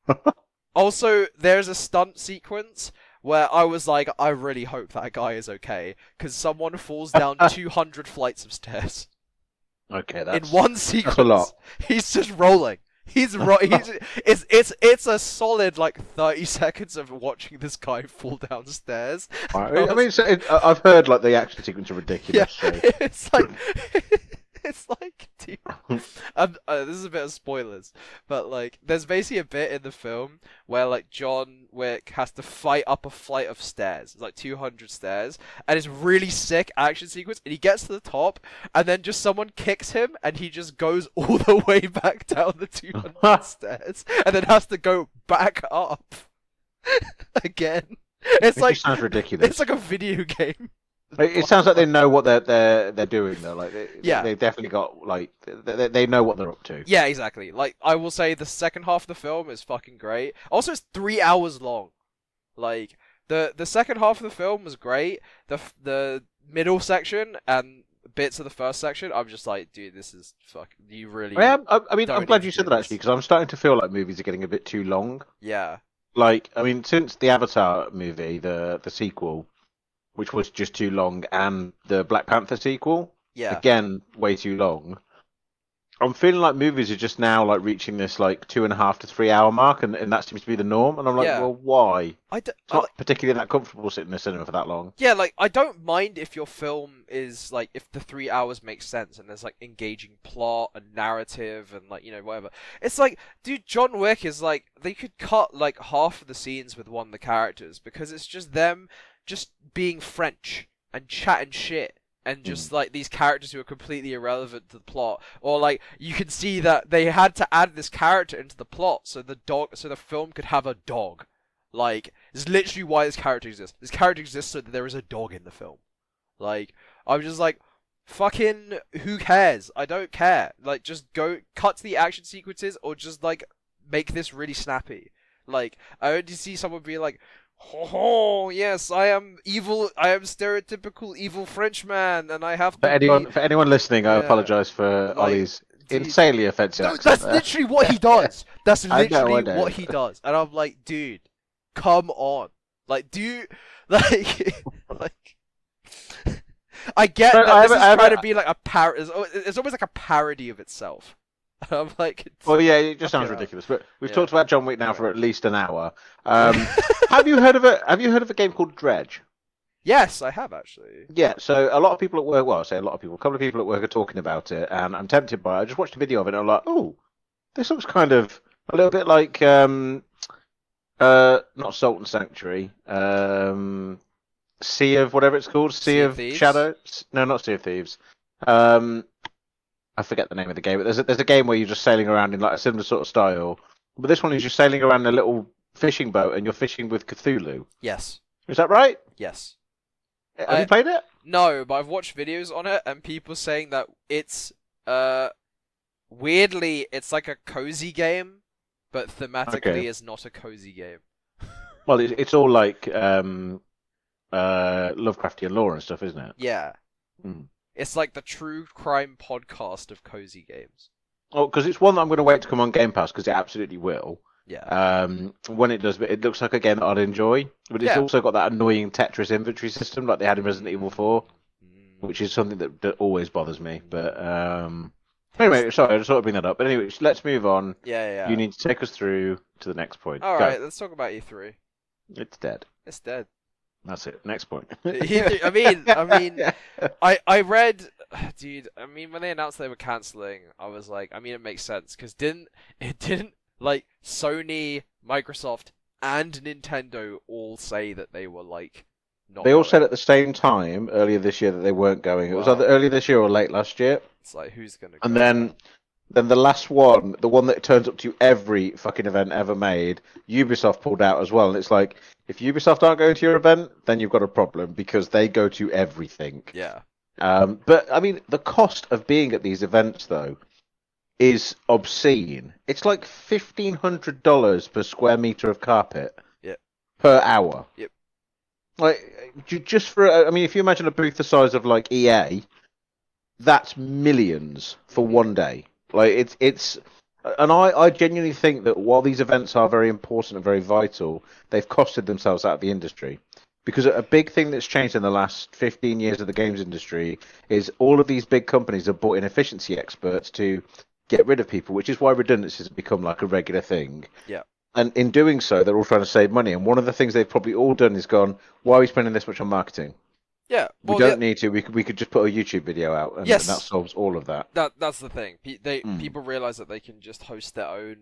also, there's a stunt sequence where I was like, I really hope that guy is okay, because someone falls down 200 flights of stairs Okay, that's in one sequence. That's a lot. He's just rolling. He's right. he's it's it's it's a solid like 30 seconds of watching this guy fall downstairs. I mean, I mean so it, I've heard like the action sequence are Yeah, ridiculous. So. it's like it's like dude, um, uh, this is a bit of spoilers, but like there's basically a bit in the film where like John Wick has to fight up a flight of stairs, it's like 200 stairs, and it's really sick action sequence. And he gets to the top, and then just someone kicks him, and he just goes all the way back down the 200 stairs, and then has to go back up again. It's It like sounds ridiculous. it's like a video game. It, sounds like they know what they're they're they're doing though. Like they, Yeah. they definitely got like they, they- they know what they're up to. Yeah, exactly. Like I will say, the second half of the film is fucking great. Also, it's three hours long. Like the the second half of the film was great. The the middle section and bits of the first section, I'm just like, dude, this is fuck. You really, I am. I, I mean, I'm glad you said that this. actually because I'm starting to feel like movies are getting a bit too long. yeah, Like, I mean, since the Avatar movie, the the sequel, which was just too long, and the Black Panther sequel, yeah, again, way too long. I'm feeling like movies are just now like reaching this like two and a half to three hour mark, and, and that seems to be the norm. And I'm like, Yeah. well, why? I, d- It's I not like, particularly that comfortable sitting in the cinema for that long. yeah, like I don't mind if your film is like if the three hours makes sense and there's like engaging plot and narrative and like you know whatever. It's like, dude, John Wick is like they could cut like half of the scenes with one of the characters because it's just them just being French and chatting shit and just mm. like these characters who are completely irrelevant to the plot. Or like you can see that they had to add this character into the plot so the dog so the film could have a dog. Like it's literally why this character exists. This character exists so that there is a dog in the film. Like i'm just like fucking who cares? I don't care. Like just go cut to the action sequences or just like make this really snappy. Like i only see someone be like Oh yes, I am evil. I am stereotypical evil Frenchman, and I have to For anyone, be. for anyone listening, I Yeah. apologise for Like, Ollie's insanely offensive No, that's there. literally what he does. That's I know, I literally know. what he does, and I'm like, dude, come on, like, do you like, like. I get But that I this is trying to be like a par. It's, al- it's almost like a parody of itself. And I'm like. Well, yeah, it just sounds ridiculous. But we've Yeah. talked about John Wick now for at least an hour. Um, have you heard of a Have you heard of a game called Dredge? yes, I have actually. Yeah. So a lot of people at work, well, I say a lot of people, a couple of people at work are talking about it, and I'm tempted by. it. I just watched a video of it, and I'm like, oh, this looks kind of a little bit like um, Uh, not Salt and Sanctuary. Um, Sea of whatever it's called. Sea, Sea of of, Shadows. No, not Sea of Thieves. Um, I forget the name of the game. But there's a, there's a game where you're just sailing around in like a similar sort of style. But this one is just sailing around in a little fishing boat, and you're fishing with Cthulhu. Yes. Is that right? Yes. Have I- you played it? No, but I've watched videos on it and people saying that it's uh weirdly it's like a cozy game, but thematically Okay. is not a cozy game. Well, it, it's all like um, uh, Lovecraftian lore and stuff, isn't it? Yeah. Mm. It's like the true crime podcast of cozy games. Oh, because it's one that I'm going to wait to come on Game Pass because it absolutely will. Yeah. Um, when it does, but it looks like a game that I'd enjoy. But it's Yeah. also got that annoying Tetris inventory system like they had in Resident Evil 4, Mm. which is something that, that always bothers me. But um, anyway, sorry, I just thought I'd bring that up. But anyway, let's move on. Yeah, yeah. yeah. You need to take us through to the next point. All Go. right, let's talk about E3. It's dead. It's dead. That's it. Next point. I mean, I mean, I I read, dude. I mean, when they announced they were canceling, I was like, I mean, it makes sense because didn't it didn't like Sony, Microsoft, and Nintendo all say that they were like not. They all going? said at the same time earlier this year that they weren't going. It was Wow. either earlier this year or late last year. It's like who's gonna? And go? then, then the last one, the one that turns up to every fucking event ever made, Ubisoft pulled out as well. And it's like, if Ubisoft aren't going to your event, then you've got a problem because they go to everything. yeah, Um, but I mean, the cost of being at these events though is obscene. It's like fifteen hundred dollars per square meter of carpet. Yep. Per hour. Yep. Like just for, I mean, if you imagine a booth the size of like EA, that's millions for one day. Like it's it's, and I I genuinely think that while these events are very important and very vital, they've costed themselves out of the industry. Because a big thing that's changed in the last 15 years of the games industry is all of these big companies have brought in efficiency experts to get rid of people, which is why redundancies have become like a regular thing. Yeah. And in doing so, they're all trying to save money. And one of the things they've probably all done is gone, why are we spending this much on marketing? Yeah. We don't the- need to. We could, we could just put a YouTube video out, and, Yes. and that solves all of that. that that's the thing. Pe- they Mm. people realize that they can just host their own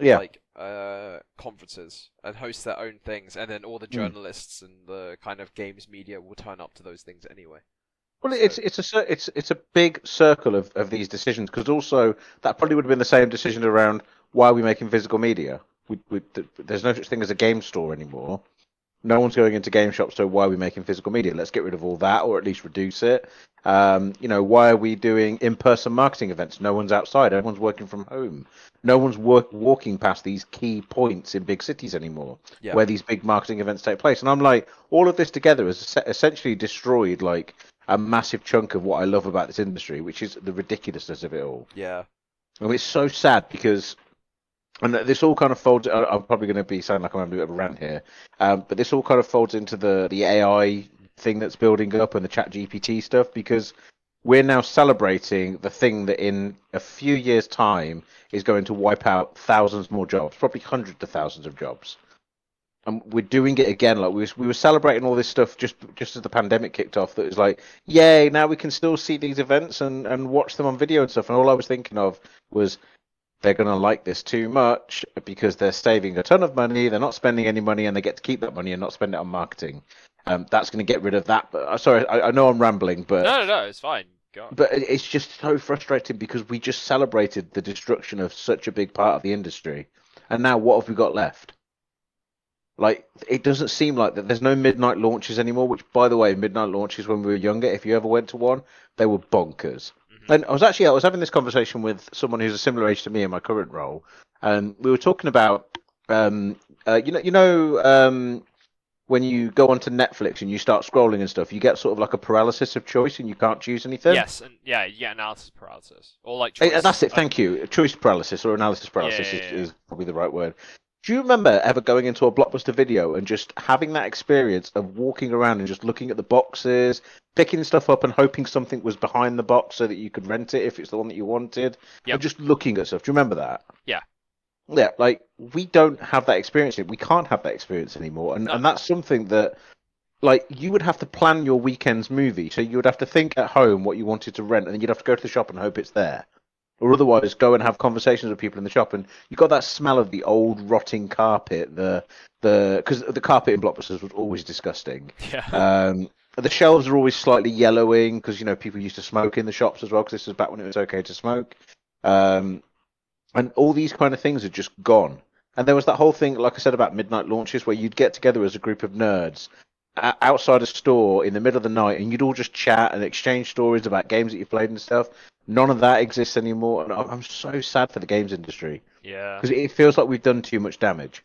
Yeah. like uh conferences and host their own things, and then all the Mm. journalists and the kind of games media will turn up to those things anyway. Well, So- it's it's a it's it's a big circle of, of these decisions because also that probably would have been the same decision around why are we making physical media? We, we, there's no such thing as a game store anymore. No one's going into game shops, so why are we making physical media? Let's get rid of all that, or at least reduce it. Um, you know, why are we doing in-person marketing events? No one's outside. Everyone's working from home. No one's work, walking past these key points in big cities anymore, Yeah. where these big marketing events take place. And I'm like, all of this together has essentially destroyed like a massive chunk of what I love about this industry, which is the ridiculousness of it all. Yeah. And it's so sad because, and this all kind of folds. I'm probably going to be sounding like I'm having a bit of a rant here, um, but this all kind of folds into the the AI thing that's building up and the Chat GPT stuff because we're now celebrating the thing that in a few years' time is going to wipe out thousands more jobs, probably hundreds of thousands of jobs. And we're doing it again. Like we was, we were celebrating all this stuff just just as the pandemic kicked off. That was like, yay! Now we can still see these events and and watch them on video and stuff. And all I was thinking of was they're going to like this too much because they're saving a ton of money. They're not spending any money, and they get to keep that money and not spend it on marketing. Um, that's going to get rid of that. But uh, sorry, I, I know I'm rambling, but No, no, no, it's fine. But it's just so frustrating because we just celebrated the destruction of such a big part of the industry, and now what have we got left? Like it doesn't seem like that. There's no midnight launches anymore. Which, by the way, midnight launches when we were younger, if you ever went to one, they were bonkers. And I was actually I was having this conversation with someone who's a similar age to me in my current role, and we were talking about um uh, you know you know um when you go onto Netflix and you start scrolling and stuff, you get sort of like a paralysis of choice and you can't choose anything. Yes, and yeah, you get analysis paralysis or like. Eh, Choice, that's it. Thank you. Choice paralysis or analysis paralysis yeah, is, yeah. is probably the right word. Do you remember ever going into a blockbuster video and just having that experience of walking around and just looking at the boxes, picking stuff up and hoping something was behind the box so that you could rent it if it's the one that you wanted, Yeah. just looking at stuff? Do you remember that? Yeah. Yeah, like we don't have that experience. We can't have that experience anymore, and No. and that's something that. Like you would have to plan your weekend's movie, so you would have to think at home what you wanted to rent, and then you'd have to go to the shop and hope it's there or otherwise go and have conversations with people in the shop, and you got that smell of the old rotting carpet, the the because the carpet in Blockbusters was always disgusting. Yeah. Um, the shelves are always slightly yellowing because you know people used to smoke in the shops as well because this was back when it was okay to smoke. Um, and all these kind of things are just gone. And there was that whole thing, like I said, about midnight launches where you'd get together as a group of nerds outside a store in the middle of the night and you'd all just chat and exchange stories about games that you played and stuff. None of that exists anymore. And I'm so sad for the games industry yeah. because it feels like we've done too much damage.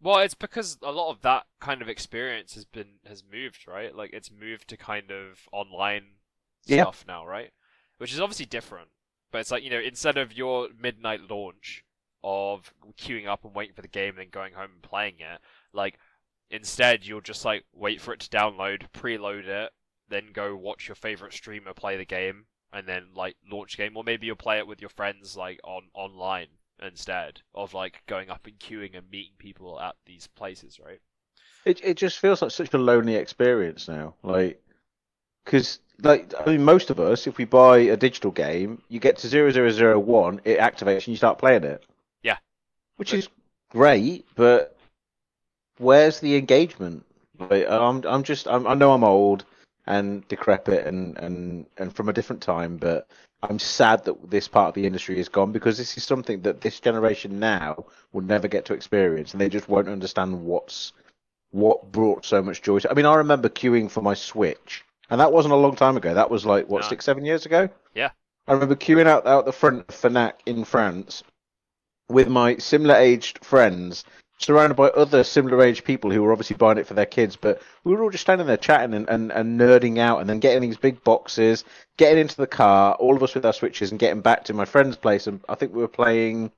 Well, it's because a lot of that kind of experience has been has moved, right? Like it's moved to kind of online Yeah. stuff now, right? Which is obviously different. But it's like, you know, instead of your midnight launch of queuing up and waiting for the game and then going home and playing it, like instead you'll just like wait for it to download, preload it, then go watch your favorite streamer play the game and then like launch game or maybe you'll play it with your friends like on online instead of like going up and queuing and meeting people at these places, right? It it just feels like such a lonely experience now. Like, because like I mean, most of us, if we buy a digital game, you get to zero zero zero one, it activates and you start playing it. Yeah. Which is great, but where's the engagement? Like, I'm I'm just I'm, I know I'm old and decrepit and, and and from a different time, but I'm sad that this part of the industry is gone because this is something that this generation now will never get to experience, and they just won't understand what's what brought so much joy. To, I mean, I remember queuing for my Switch, and that wasn't a long time ago. That was like what No. six, seven years ago. Yeah. I remember queuing out out the front of Fnac in France with my similar aged friends, surrounded by other similar aged people who were obviously buying it for their kids. But we were all just standing there chatting and, and, and nerding out, and then getting these big boxes, getting into the car, all of us with our Switches, and getting back to my friend's place. And I think we were playing.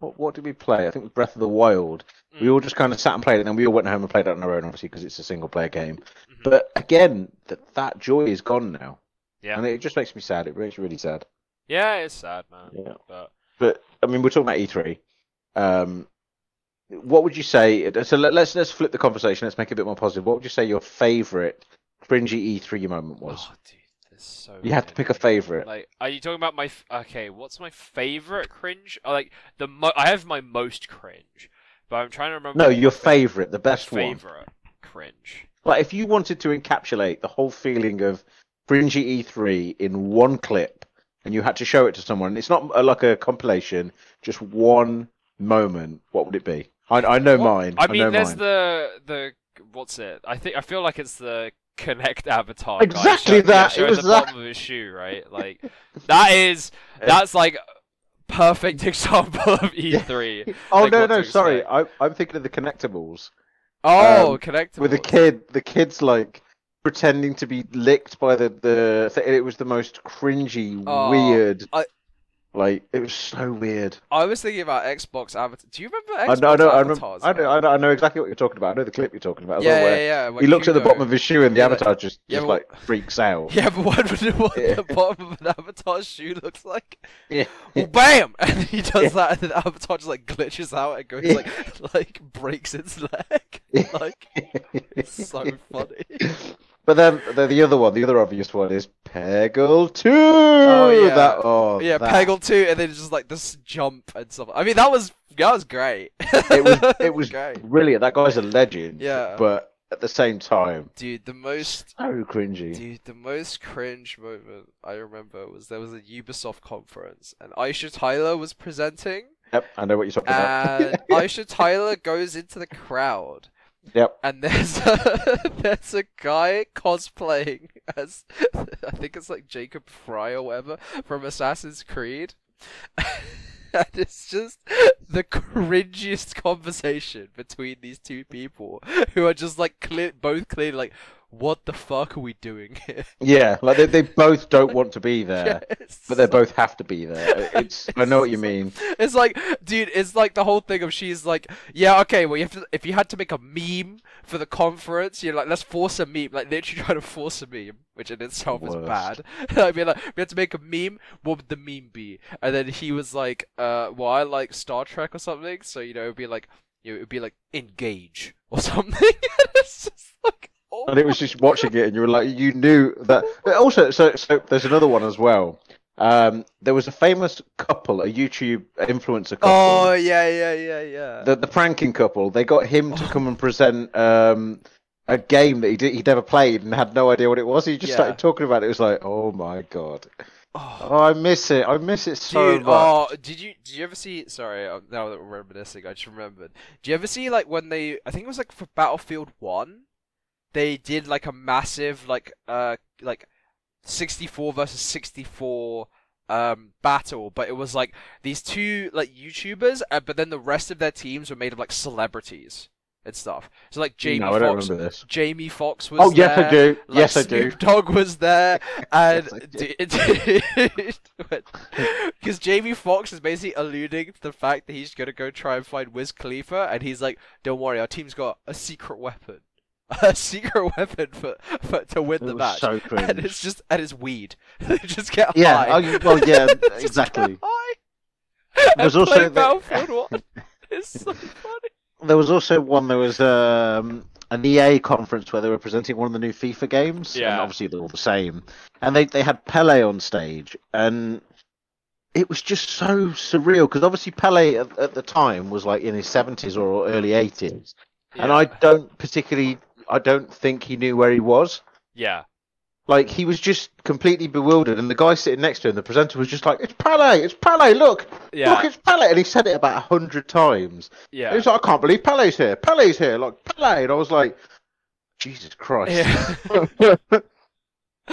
What, what did we play? I think it was Breath of the Wild. We Mm. all just kind of sat and played it, and then we all went home and played it on our own, obviously, because it's a single player game. Mhm. But again, that that joy is gone now, yeah, and it just makes me sad. It makes me really sad. yeah, it's sad, man. Yeah. But But I mean, we're talking about E3. Um, what would you say? So let, let's let's flip the conversation. Let's make it a bit more positive. What would you say your favorite cringy E3 moment was? oh, dude, there's so. you had to pick a favorite. Like, are you talking about my? F- okay, what's my favorite cringe? Oh, like the mo- I have my most cringe, but I'm trying to remember. No, your favorite, the best one. favorite cringe. Like if you wanted to encapsulate the whole feeling of cringy E3 in one clip, and you had to show it to someone, it's not uh, like a compilation, just one moment. What would it be? I, I know Well, mine. I mean, know there's mine. the the what's it? I think I feel like it's the Kinect avatar. Exactly yeah, that, it was the that. bottom of his shoe, right? Like that is that's like perfect example of E3. Oh like, no, no, sorry. I, I'm thinking of the connectables. Oh, Um, connected with the kid the kid's like pretending to be licked by the the it was the most cringy Oh, weird I- like it was so weird I was thinking about Xbox avatar. Do you remember Xbox I know I, remember, avatars? I, know. I know I know exactly what you're talking about I know the clip you're talking about yeah, well, yeah, yeah. when he looks at the bottom of his shoe and the Yeah, avatar just yeah, just but- like freaks out Yeah, but what, what, what Yeah. the bottom of an avatar's shoe looks like? yeah Well, bam! And he does that, and the avatar just like glitches out and goes like like breaks its leg. like it's so funny. But then the, the other one the other obvious one is Peggle 2 yeah. that oh yeah, that. Peggle Two, and then just like this jump and stuff. I mean, that was that was great. it was it was great, brilliant that guy's a legend Yeah. but at the same time dude. The most so cringy Dude, the most cringe moment I remember was there was a Ubisoft conference and Aisha Tyler was presenting Yep, I know what you're talking about. and Aisha Tyler goes into the crowd Yep. and there's a, there's a guy cosplaying as I think it's like Jacob Frye or whatever from Assassin's Creed. and it's just the cringiest conversation between these two people who are just like clear, both clearly like, what the fuck are we doing here? Yeah, like they, they both don't want to be there, but they both have to be there. It's I know what you mean. It's like, dude, it's like the whole thing of she's like, yeah, okay, well, you have to, if you had to make a meme for the conference, you're like, let's force a meme, like literally trying to force a meme, which in itself is bad. I mean, like, we had to make a meme. What would the meme be? And then he was like, uh, well, I like Star Trek or something, so you know, it'd be like, you know, it'd be like engage or something. it's just like, And it was just watching it, and you were like, you knew that. Also, so so there's another one as well. Um, there was a famous couple, a YouTube influencer couple. Oh yeah, yeah, yeah, yeah. the the pranking couple. They got him to come and present um, a game that he did, he'd never played and had no idea what it was. He just Yeah. started talking about it. It was like, oh my god, oh, oh I miss it. I miss it so dude, much. oh, did you did you ever see? Sorry, now that we're reminiscing, I just remembered. Do you ever see like when they? I think it was like for Battlefield One, they did like a massive like uh like sixty four versus sixty four um battle, but it was like these two like YouTubers, uh, but then the rest of their teams were made of like celebrities and stuff. So like Jamie no, I don't Foxx, remember this. Jamie Foxx was Oh yes, there. I do. Like, yes, I do. Snoop Dogg was there, and because Jamie Foxx is basically alluding to the fact that he's gonna go try and find Wiz Khalifa, and he's like, "Don't worry, our team's got a secret weapon, a secret weapon for, for to win It the match." so and it's just and it's weed. They just get Yeah, high. oh, well, yeah, Just get exactly. high. There's and also the- Battlefield 1. It's so funny. There was also one. There was um, an EA conference where they were presenting one of the new FIFA games. and Yeah. obviously they're all the same. And they they had Pele on stage, and it was just so surreal because obviously Pele at, at the time was like in his seventies or early eighties, and I don't particularly, I don't think he knew where he was. yeah Like he was just completely bewildered, and the guy sitting next to him, the presenter, was just like, "It's Pele, it's Pele, look, yeah look, it's Pele," and he said it about a hundred times. yeah He was like, I can't believe Pele's here. Pele's here. Like, Pele. And I was like, Jesus Christ. yeah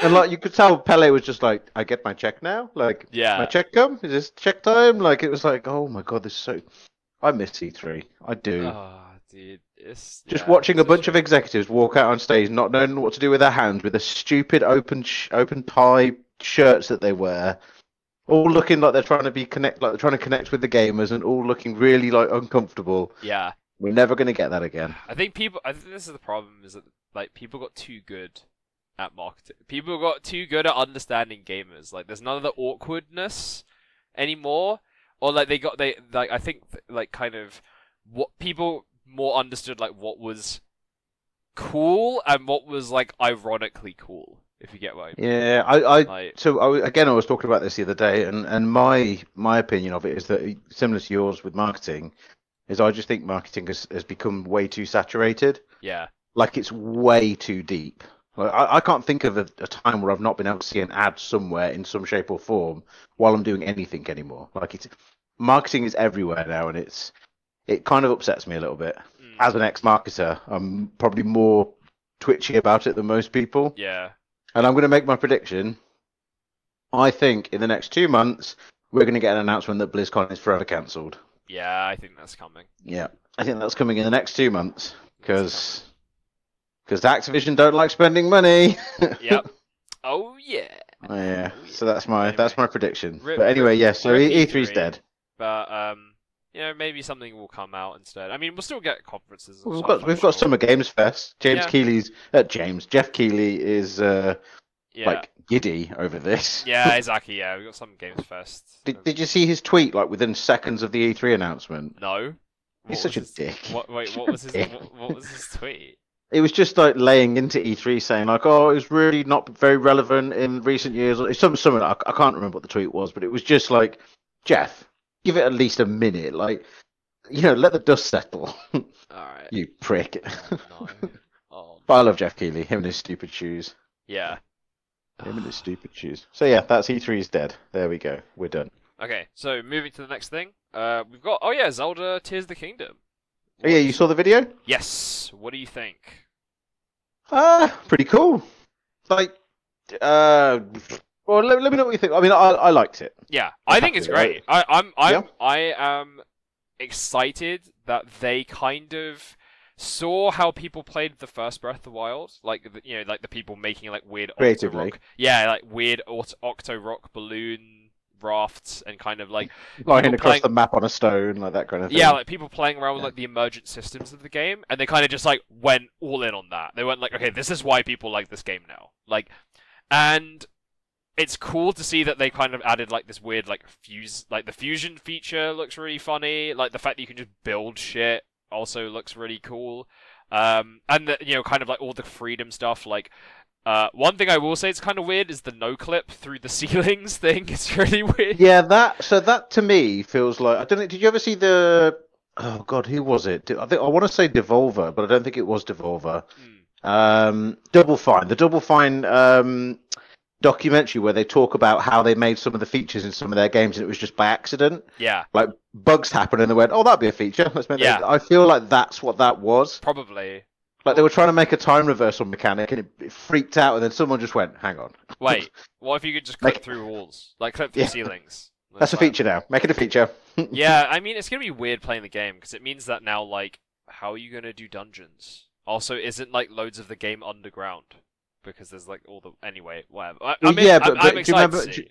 and like, you could tell Pele was just like, I get my check now. Like, yeah, my check come? Is this check time? Like, it was like, oh my God, this is so. I miss E3. I do. oh dude it's just yeah, watching a it's bunch of executives walk out on stage, not knowing what to do with their hands, with the stupid open sh- open tie shirts that they wear, all looking like they're trying to be connect, like they're trying to connect with the gamers, and all looking really like uncomfortable. yeah We're never going to get that again. I think people. I think this is the problem: is that like people got too good at marketing. People got too good at understanding gamers. Like, there's none of the awkwardness anymore, or like they got they like. I think like kind of what people more understood like what was cool and what was like ironically cool. If you get what I mean. Yeah, I, I Like, so I, again, I was talking about this the other day, and, and my my opinion of it is that similar to yours with marketing, is I just think marketing has, has become way too saturated. yeah, Like it's way too deep. Like, I, I can't think of a, a time where I've not been able to see an ad somewhere in some shape or form while I'm doing anything anymore. Like it's marketing is everywhere now, and it's it kind of upsets me a little bit. Mm, As an ex-marketer, I'm probably more twitchy about it than most people. yeah, And I'm going to make my prediction. I think in the next two months, we're going to get an announcement that BlizzCon is forever cancelled. yeah. I think that's coming. Yeah. I think that's coming in the next two months because because Activision don't like spending money. Yep. oh yeah. Oh, yeah. So that's my that's my prediction. Rip- but anyway, yes. so rip E- E3's E3. dead. But um, you know, maybe something will come out instead. I mean, we'll still get conferences. And We've stuff, got I'm we've got. Summer Games Fest. James Yeah. Keighley's uh, James Jeff Keeley is uh, Yeah. like giddy over this. Yeah, exactly. Yeah, we got Summer Games Fest. Did, did you see his tweet like within seconds of the E3 announcement? No. He's What such a his- dick. What? Wait, what was his? What, what was his tweet? It was just like laying into E3 saying like, oh, it was really not very relevant in recent years. It's some something I, I can't remember what the tweet was, but it was just like, Jeff, give it at least a minute, like, you know, let the dust settle, All right. you prick. No. Oh. but I love Jeff Keighley, him and his stupid shoes, Yeah. him and his stupid shoes. So yeah, that's E3 is dead. There we go, we're done. Okay, so moving to the next thing. Uh, we've got. Oh yeah, Zelda: Tears of the Kingdom. Oh yeah, you saw the video? Yes. What do you think? Ah, pretty cool. Like, uh, well, let, let me know what you think. I mean, I I liked it. Yeah, I think it's great. I, I'm I'm Yeah. I am excited that they kind of saw how people played the first Breath of the Wild, like the, you know, like the people making like weird Creatively. Octorok, yeah, like weird Octorok balloon rafts and kind of like Lying across playing- the map on a stone, like that kind of thing. yeah, like people playing around with Yeah. like the emergent systems of the game, and they kind of just like went all in on that. They went like, okay, this is why people like this game now. Like, and it's cool to see that they kind of added like this weird like fuse, like the fusion feature looks really funny. Like the fact that you can just build shit also looks really cool. Um, and the, you know, kind of like all the freedom stuff, like Uh, one thing I will say it's kind of weird is the no clip through the ceilings thing. It's really weird. Yeah, that so that to me feels like I don't know. Did you ever see the? Oh God, who was it? I think I want to say Devolver, but I don't think it was Devolver. Hmm. Um, Double Fine, the Double Fine um, documentary where they talk about how they made some of the features in some of their games, and it was just by accident. Yeah, Like bugs happened, and they went, "Oh, that'd be a feature." Let's make Yeah. that. I feel like that's what that was. probably. Like they were trying to make a time reversal mechanic, and it, it freaked out, and then someone just went, "Hang on, Wait, what if you could just clip Like- through walls, like clip through Yeah. ceilings? that's a feature now. Make it a feature." yeah, I mean, it's gonna be weird playing the game because it means that now, like, how are you gonna do dungeons? Also, isn't like loads of the game underground because there's like all the anyway, whatever. I, I mean, yeah, I'm, but- I'm do you remember- do-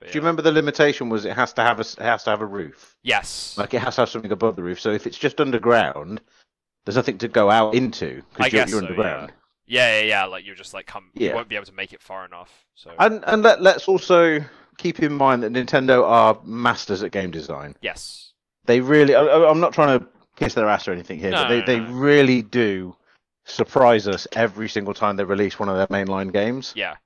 but Do you remember the limitation was it has to have a it has to have a roof, Yes. like it has to have something above the roof. So if it's just underground, there's nothing to go out into because you're, you're so, underground. yeah, yeah, yeah. Like you're just like come. You Yeah. won't be able to make it far enough. So And and let let's also keep in mind that Nintendo are masters at game design. yes. They really. I, I- I'm not trying to kiss their ass or anything here, No, but they, no, they no. really do surprise us every single time they release one of their mainline games. Yeah.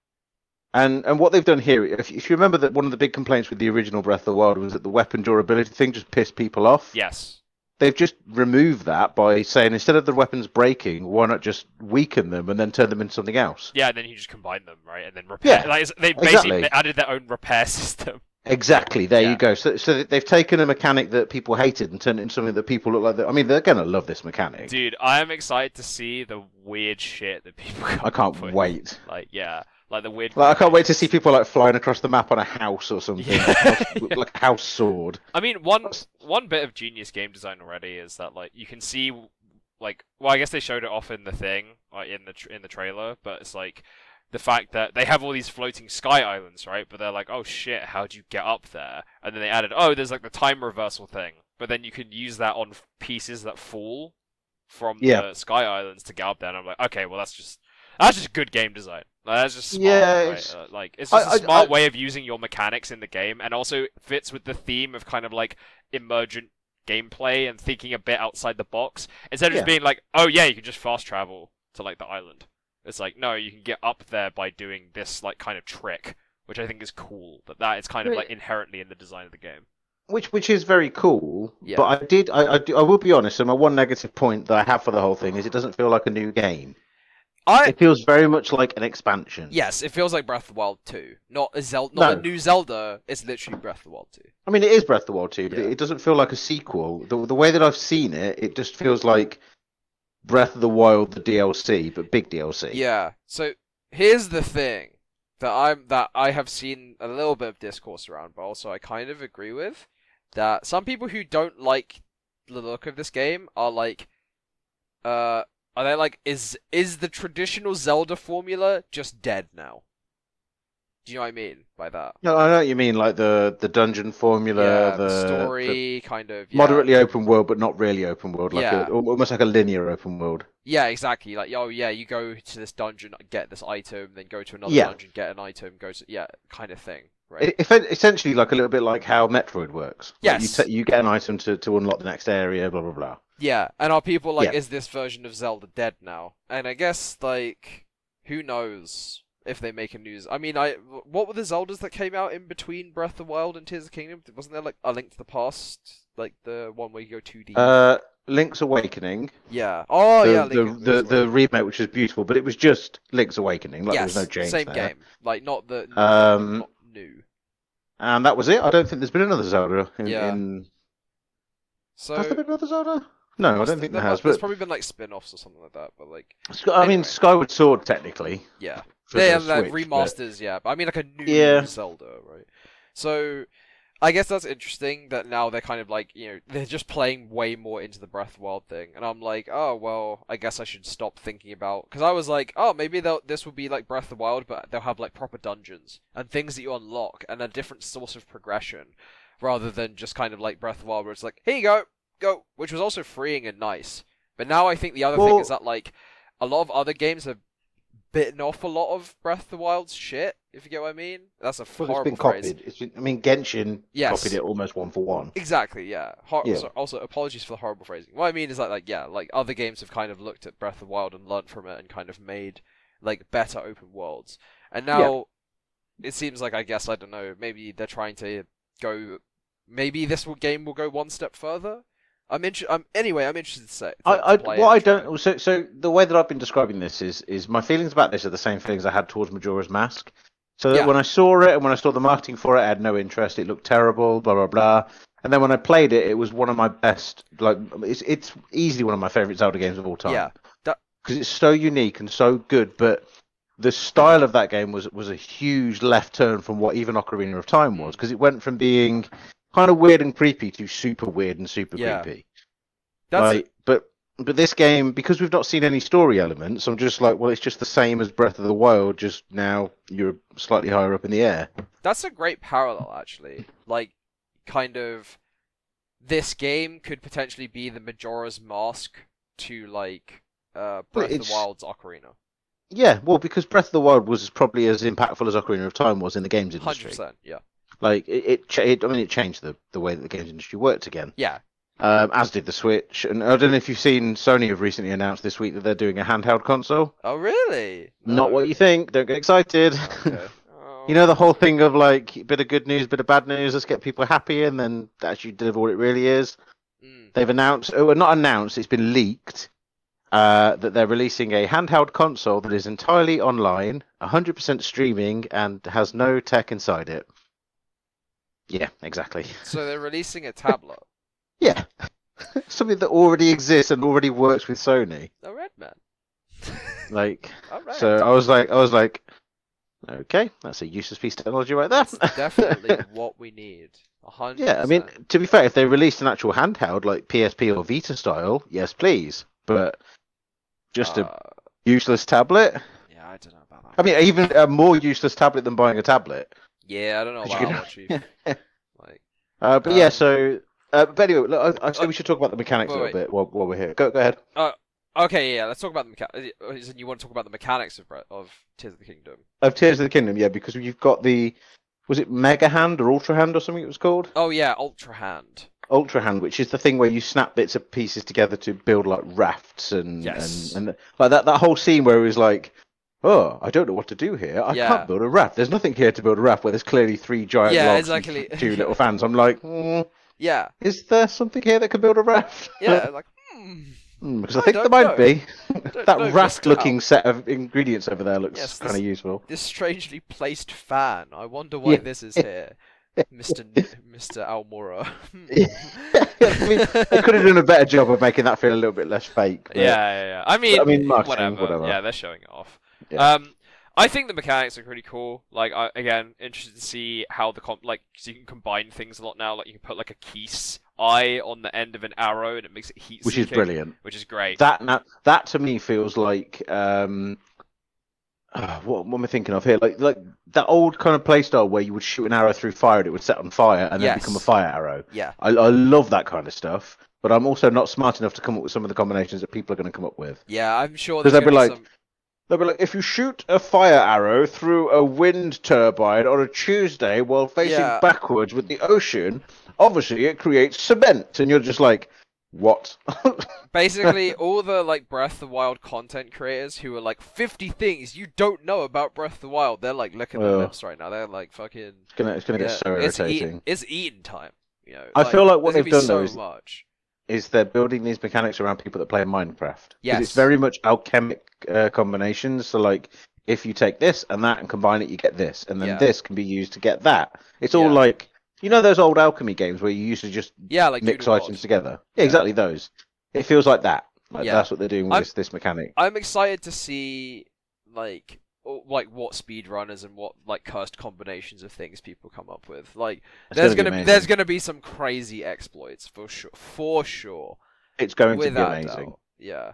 And and what they've done here, if, if you remember that one of the big complaints with the original Breath of the Wild was that the weapon durability thing just pissed people off. Yes. They've just removed that by saying instead of the weapons breaking, why not just weaken them and then turn them into something else? Yeah, and then you just combine them, right? And then repair. Yeah, like they basically exactly. added their own repair system. Exactly. There Yeah. you go. So, so they've taken a mechanic that people hated and turned it into something that people look like. That, I mean, they're gonna love this mechanic. Dude, I am excited to see the weird shit that people. I can't wait. Like, yeah, like the weird. Like, I can't wait to see people like flying across the map on a house or something, Yeah. like a house sword. I mean, one one bit of genius game design already is that like you can see, like, well, I guess they showed it off in the thing, like in the tr- in the trailer, but it's like the fact that they have all these floating sky islands, right? But they're like, oh shit, how do you get up there? And then they added, oh, there's like the time reversal thing, but then you can use that on pieces that fall from Yeah. the sky islands to get up there. And I'm like, okay, well, that's just that's just good game design. Like, that's just smart, Yeah, right? it's- Uh, like it's I- just a I- smart I- way of using your mechanics in the game, and also fits with the theme of kind of like emergent gameplay and thinking a bit outside the box instead of just being like, oh yeah, you can just fast travel to like the island. It's like no, you can get up there by doing this like kind of trick, which I think is cool. That that is kind of like inherently in the design of the game. Which which is very cool. Yeah. But I did I I, do, I will be honest. And my one negative point that I have for the whole thing is it doesn't feel like a new game. I It feels very much like an expansion. yes, it feels like Breath of the Wild 2, not a Zelda, not a new Zelda. It's literally Breath of the Wild 2. I mean, it is Breath of the Wild 2, but Yeah. it, it doesn't feel like a sequel. The, the way that I've seen it, it just feels like Breath of the Wild, the DLC, but big DLC. Yeah. So here's the thing that I'm that I have seen a little bit of discourse around, but also I kind of agree with that some people who don't like the look of this game are like, uh, are they like is is the traditional Zelda formula just dead now? Do you know what I mean by that? No, I know what you mean, like the the dungeon formula, yeah, the, the the story kind of yeah. moderately open world, but not really open world, like Yeah. a, almost like a linear open world. Yeah, exactly. Like, oh yeah, you go to this dungeon, get this item, then go to another dungeon, get an item, go to yeah, kind of thing, right? It, essentially, like a little bit like how Metroid works. Like, Yes. you, ta- you get an item to, to unlock the next area, blah blah blah. Yeah, and are people like, Yeah. is this version of Zelda dead now? And I guess like, who knows if they make a news? I mean, I what were the Zeldas that came out in between Breath of the Wild and Tears of the Kingdom? Wasn't there like a Link to the Past, like the one where you go two D? Uh, Link's Awakening, yeah. Oh the, yeah, the, Link the, the remake, which was beautiful, but it was just Link's Awakening. Like yes, there was no change same there. game. Like not the Um, not new. And that was it. I don't think there's been another Zelda. In, Yeah. in... So Has there been another Zelda? No, I don't think there has. There's But probably been like spin-offs or something like that, but like I mean. Skyward Sword technically. yeah. For have the like Switch, but- remasters, yeah. But I mean, like a new Yeah. Zelda, right? So, I guess that's interesting that now they're kind of like, you know, they're just playing way more into the Breath of the Wild thing. And I'm like, oh, well, I guess I should stop thinking about. Because I was like, oh, maybe they'll, this will be like Breath of the Wild, but they'll have like proper dungeons and things that you unlock and a different source of progression rather than just kind of like Breath of the Wild where it's like, here you go, go, which was also freeing and nice. But now I think the other thing is that like a lot of other games have bitten off a lot of Breath of the Wild's shit, if you get what I mean. That's a Well, it's horrible been phrase. copied. It's been, I mean, Genshin Yes. copied it almost one for one. Exactly, yeah. Hor- Yeah. Also, also, apologies for the horrible phrasing. What I mean is that, like, yeah, like other games have kind of looked at Breath of the Wild and learnt from it and kind of made like better open worlds. And now it seems like I guess I don't know. Maybe they're trying to go. Maybe this will, game will go one step further. I'm interested. I'm anyway. I'm interested to say. To, I, I to what I and try it. don't so so the way that I've been describing this is is my feelings about this are the same feelings I had towards Majora's Mask. So that Yeah. when I saw it and when I saw the marketing for it, I had no interest. It looked terrible, blah blah blah. And then when I played it, it was one of my best. Like it's it's easily one of my favorite Zelda games of all time. Yeah, that- because it's so unique and so good. But the style of that game was was a huge left turn from what even Ocarina of Time was, because it went from being kind of weird and creepy to super weird and super Yeah. creepy. That's Like, but but this game, because we've not seen any story elements, I'm just like, well, it's just the same as Breath of the Wild, just now you're slightly higher up in the air. That's a great parallel, actually. Like, kind of, this game could potentially be the Majora's Mask to like uh, Breath of the Wild's Ocarina. Yeah, well, because Breath of the Wild was probably as impactful as Ocarina of Time was in the games industry. Hundred percent. Yeah. Like it, it, cha- it, I mean, it changed the the way that the games industry worked again. Yeah. Um, as did the Switch, and I don't know if you've seen Sony have recently announced this week that they're doing a handheld console. Oh, really? Not what you think. Don't get excited. Okay. Oh. You know the whole thing of like bit of good news, bit of bad news. Let's get people happy, and then actually deliver what it really is. Mm. They've announced, or well, not announced. It's been leaked uh, that they're releasing a handheld console that is entirely online, 100% streaming, and has no tech inside it. Yeah, exactly. So they're releasing a tablet. Yeah, something that already exists and already works with Sony. A red man. Like, right. so I was like, I was like, okay, that's a useless piece of technology right there. That's definitely what we need. A hundred. Yeah, I mean, to be fair, if they released an actual handheld like PSP or Vita style, yes, please. But just a Uh, useless tablet. yeah, I don't know about that. I mean, even a more useless tablet than buying a tablet. Yeah, I don't know about you that can- one, Chief. Like, Uh, but yeah, Um, so. Uh, but anyway, look, I, I uh, we should talk about the mechanics wait, a little wait. bit while, while we're here. Go, go ahead. okay, yeah, let's talk about the mechanics. You want to talk about the mechanics of of Tears of the Kingdom? Of Tears of the Kingdom, yeah, because you've got the. Was it Mega Hand or Ultra Hand or something it was called? Oh yeah, Ultra Hand. Ultra Hand, which is the thing where you snap bits of pieces together to build like rafts and Yes. and, and like that that whole scene where it was like, oh, I don't know what to do here. I Yeah. can't build a raft. There's nothing here to build a raft where there's clearly three giant Yeah, logs and exactly. two little fans. I'm like, mm, Yeah, is there something here that can build a raft? yeah, like hmm. Hmm, because I I think there might know. be. That raft-looking set of ingredients over there looks Yes, kind of useful. This strangely placed fan. I wonder why Yeah. this is here, Mister Mister Almora. I mean, they could have done a better job of making that feel a little bit less fake. Yeah, yeah, yeah. I mean, I mean, whatever. whatever. Yeah, they're showing it off. Yeah. Um, I think the mechanics are pretty cool. Like, I, again, interested to see how the comp like, so you can combine things a lot now. Like, you can put like a Keese eye on the end of an arrow, and it makes it heat. which is brilliant. Which is great. That na- that to me feels like um, uh, what, what am I thinking of here? Like like that old kind of playstyle where you would shoot an arrow through fire and it would set on fire and then Yes. become a fire arrow. yeah, I, I love that kind of stuff, but I'm also not smart enough to come up with some of the combinations that people are going to come up with. yeah. I'm sure Does there's that be gonna be like- some. They'll be like, if you shoot a fire arrow through a wind turbine on a Tuesday while facing Yeah. backwards with the ocean, obviously it creates cement, and you're just like, what? Basically, all the like Breath of the Wild content creators who are like 50 things you don't know about Breath of the Wild, they're like licking their Ugh. lips right now. They're like fucking. It's gonna, it's gonna yeah, get so it's irritating. eating. It's eating time. You know. I feel like what they've done, though, so is- much. Is they're building these mechanics around people that play Minecraft. Yes. It's very much alchemic uh, combinations. So like, if you take this and that and combine it, you get this, and then Yeah. this can be used to get that. It's all Yeah. like, you know, those old alchemy games where you used to just Yeah, like mix items together. Yeah, Yeah. exactly those. It feels like that. Like Yeah. that's what they're doing with I'm- this this mechanic. I'm excited to see like like what speedrunners and what like cursed combinations of things people come up with. Like It's there's gonna gonna be there's gonna be some crazy exploits for sure, for sure, It's going to be amazing. doubt. Yeah,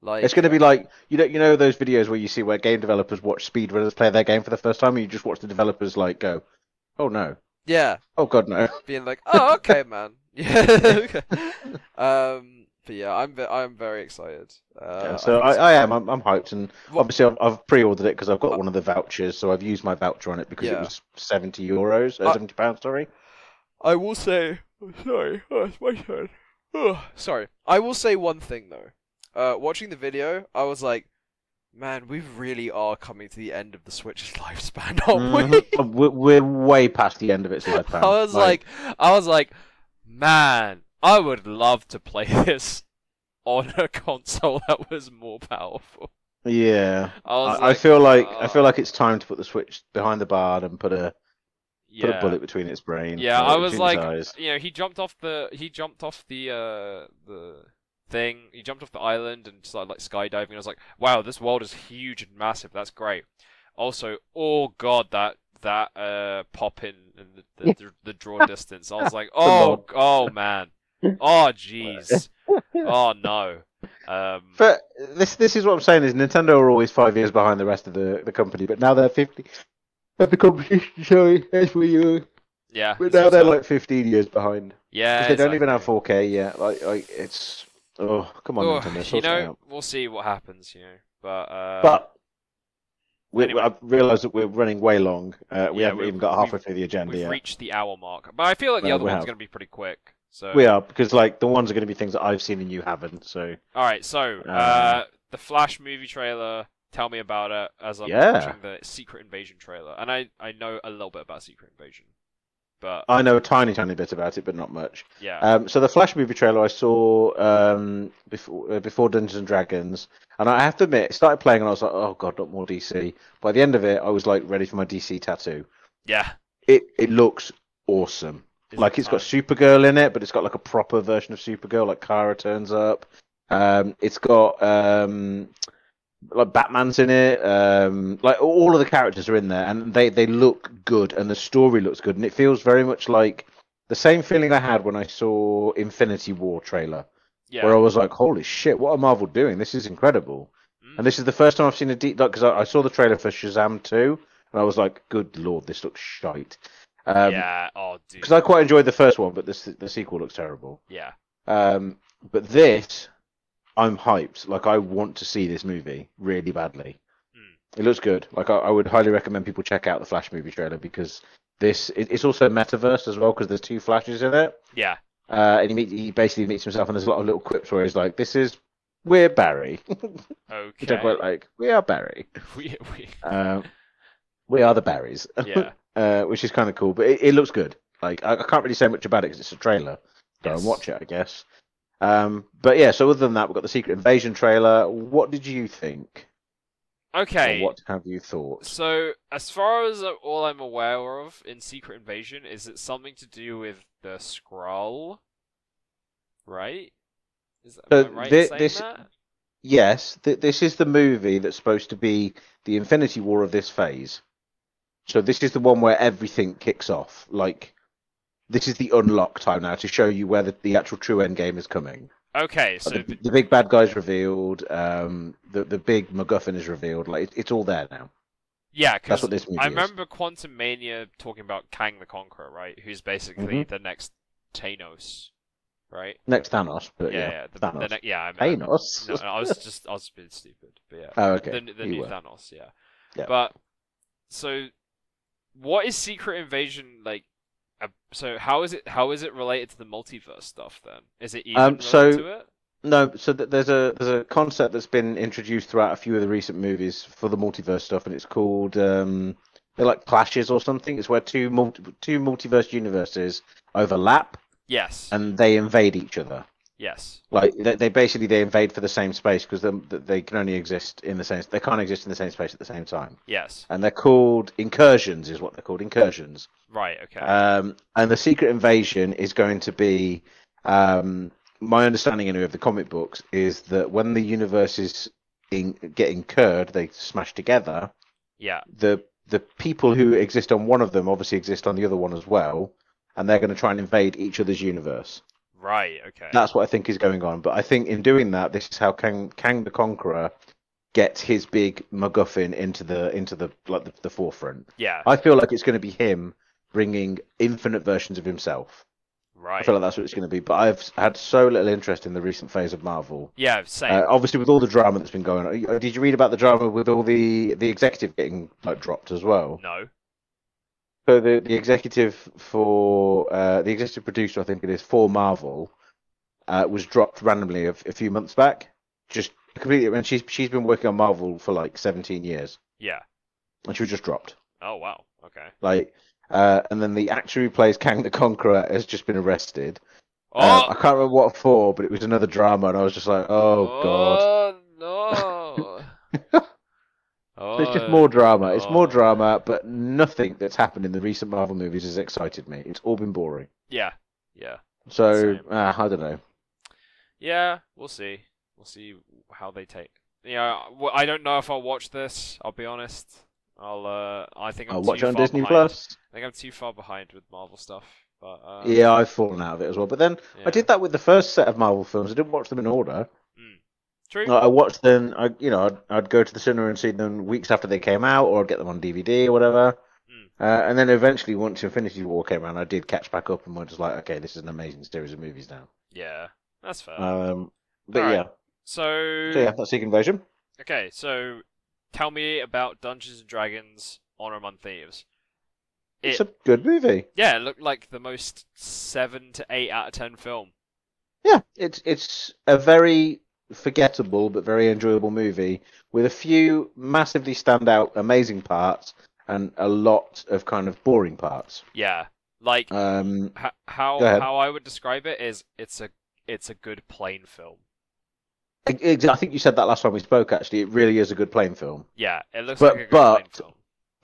like It's going to be like you know you know those videos where you see where game developers watch speedrunners play their game for the first time, and you just watch the developers like go, "Oh no, yeah, oh god no." being like, oh okay, man, yeah, okay. Um, but yeah, I'm ve- I'm very excited. Uh, Yeah, so I, I am. I'm, I'm hyped, and What- obviously I've, I've pre-ordered it because I've got one of the vouchers, so I've used my voucher on it because it was seventy euros, uh, Uh, seventy pounds. Sorry. I will say, oh, sorry, oh, it's my turn. Oh, sorry. I will say one thing though. Uh, watching the video, I was like, Man, we really are coming to the end of the Switch's lifespan, aren't we? Mhm. we're, we're way past the end of its lifespan. I was like, I was like, man, I would love to play this on a console that was more powerful. yeah. I I, I feel like I uh, feel like it's time to put the Switch behind the bar and put a put a bullet between its brain. Yeah, uh, I was like, eyes. you know, he jumped off the he jumped off the uh the thing. He jumped off the island and started like skydiving. I was like, wow, this world is huge and massive. That's great. Also, oh god, that that uh pop in and the the, the, the draw distance. I was like, oh oh man, oh jeez, oh no. Um, But this this is what I'm saying is Nintendo are always five years behind the rest of the, the company, but now they're fifty. Of the competition, sorry, that's where you. yeah, But now they're like 15 years behind. yeah, they don't even have 4K yet. Like, like it's oh come on, Oh, Nintendo, you know, we'll see what happens. You know, but uh, But we, anyway. I realised that we're running way long. Uh, we Yeah, haven't even got halfway through the agenda we've yet. reached the hour mark. But I feel like the Well, other one's going to be pretty quick. So We are because like the ones are going to be things that I've seen and you haven't. So All right, so uh, Uh, the Flash movie trailer. Tell me about it as I'm Yeah. watching the Secret Invasion trailer, and I I know a little bit about Secret Invasion, but I know a tiny, tiny bit about it, but not much. yeah, Um, so the Flash movie trailer I saw um, before uh, before Dungeons and Dragons, and I have to admit, it started playing and I was like, oh god, not more DC. By the end of it, I was like ready for my DC tattoo. yeah, It it looks awesome. Is like it it's got? Supergirl in it, but it's got like a proper version of Supergirl. Like Kara turns up. Um, it's got um, like Batman's in it. Um, like all of the characters are in there, and they they look good, and the story looks good, and it feels very much like the same feeling I had when I saw Infinity War trailer, yeah. where I was like, "Holy shit, what are Marvel doing? This is incredible!" Mm. And this is the first time I've seen a deep dive because I, I saw the trailer for Shazam 2, and I was like, "Good lord, this looks shite." Um, yeah, oh dude, because I quite enjoyed the first one, but the the sequel looks terrible. yeah, Um, but this, I'm hyped. Like I want to see this movie really badly. Hmm. It looks good. Like I, I would highly recommend people check out the Flash movie trailer because this it, it's also metaverse as well because there's two Flashes in it. yeah, Uh, and he meet, he basically meets himself and there's a lot of little quips where he's like, "This is we're Barry," okay. which I quite like. We are Barry. we, we, Um, we are the Barrys. yeah, uh, which is kind of cool. But it, it looks good. Like I, I can't really say much about it because it's a trailer. Go Yes. and watch it, I guess. Um, but yeah, so other than that, we've got the Secret Invasion trailer. What did you think? Or okay. what have you thought? So, as far as all I'm aware of in Secret Invasion, is it something to do with the Skrull? Right? Is that, So right in this- that? Yes, th- this is the movie that's supposed to be the Infinity War of this phase. So this is the one where everything kicks off. Like this is the unlock time now to show you where the, the actual true end game is coming. Okay, so the, the big bad guy's revealed. Um, the the big MacGuffin is revealed. Like it, it's all there now. yeah, That's because what this movie I is. remember Quantumania talking about Kang the Conqueror, right? Who's basically Mhm. the next Thanos, right? Next Thanos, but yeah, yeah, yeah. The, Thanos. the ne- yeah, I mean, Thanos. No, no, I was just I was being stupid, but yeah. Oh, okay. The, the new. Thanos, yeah. Yeah. But so, what is Secret Invasion like? Uh, so how is it how is it related to the multiverse stuff then? Is it even Um, related so- to it? No, so th- there's a there's a concept that's been introduced throughout a few of the recent movies for the multiverse stuff, and it's called um, they're like clashes or something. It's where two multi- two multiverse universes overlap Yes. and they invade each other. Yes. Like they, they basically they invade for the same space because they, they can only exist in the same they can't exist in the same space at the same time. Yes. And they're called incursions, is what they're called incursions. Right. Okay. Um, and the secret invasion is going to be, um, my understanding anyway of the comic books is that when the universes in, get incurred, they smash together. yeah. The the people who exist on one of them obviously exist on the other one as well, and they're going to try and invade each other's universe. Right. Okay. That's what I think is going on. But I think in doing that, this is how Kang, Kang the Conqueror gets his big MacGuffin into the into the like the, the forefront. yeah. I feel like it's going to be him bringing infinite versions of himself. Right. I feel like that's what it's going to be. But I've had so little interest in the recent phase of Marvel. Yeah. Same. Uh, obviously, with all the drama that's been going on. Did you read about the drama with all the the executive getting like dropped as well? no. So the the executive for uh, the executive producer, I think it is for Marvel, uh, was dropped randomly a, a few months back. Just completely. And she's she's been working on Marvel for like 17 years, Yeah. and she was just dropped. Oh wow. Okay. Like, uh, and then the actor who plays Kang the Conqueror has just been arrested. Oh. Uh, I can't remember what for, but it was another drama, and I was just like, oh god. Oh no. oh, it's just more drama. It's more oh. drama, but nothing that's happened in the recent Marvel movies has excited me. It's all been boring. Yeah. Yeah. So uh, I don't know. Yeah. We'll see. We'll see how they take. Yeah. I don't know if I'll watch this. I'll be honest. I'll. Uh. I think I'm I'll watch it on Disney behind. Plus. I think I'm too far behind with Marvel stuff. But. Uh, Yeah, I've fallen out of it as well. But then yeah. I did that with the first set of Marvel films. I didn't watch them in order. True. I watched them. I, you know, I'd, I'd go to the cinema and see them weeks after they came out, or I'd get them on DVD or whatever. Mm. Uh, and then eventually, once Infinity War came around, I did catch back up and was just like, okay, this is an amazing series of movies now. Yeah. That's fair. Um, but Alright. yeah, so. so yeah, that's Secret Invasion. Okay, so tell me about Dungeons and Dragons: Honor Among Thieves. It's a good movie. yeah, it looked like the most seven to eight out of ten film. Yeah, it's it's a very forgettable but very enjoyable movie with a few massively standout, amazing parts and a lot of kind of boring parts. Yeah, like Um, h- how how I would describe it is it's a it's a good plain film. I think you said that last time we spoke. Actually, it really is a good plain film. Yeah, it looks But- like a good but- film.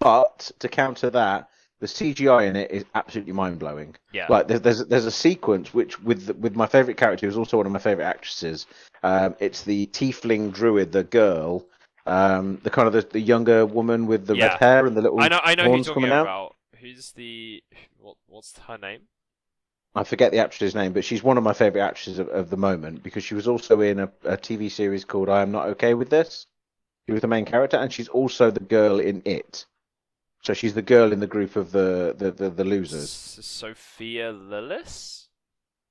But to counter that, the CGI in it is absolutely mind blowing. Yeah, Like there's there's there's a sequence which with with my favorite character who's also one of my favorite actresses. Um, it's the tiefling druid, the girl, um, the kind of the, the younger woman with the Yeah. red hair and the little I know I know who you're talking coming out. about. Who's the what what's her name? I forget the actress's name, but she's one of my favorite actresses of, of the moment because she was also in a, a TV series called I Am Not Okay with This. She was the main character, and she's also the girl in It. So she's the girl in the group of the the, the, the losers. Sophia Lillis.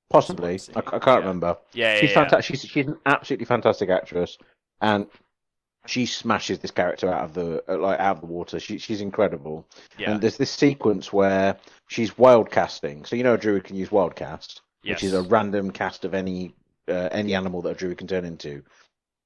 Possibly. I, I can't Yeah. remember. Yeah, yeah, she's yeah. fantastic. She's she's an absolutely fantastic actress, and she smashes this character out of the uh, like out of the water. She she's incredible. Yeah, And there's this sequence where she's wild casting. So you know a druid can use wild cast, which is a random cast of any uh, any animal that a druid can turn into.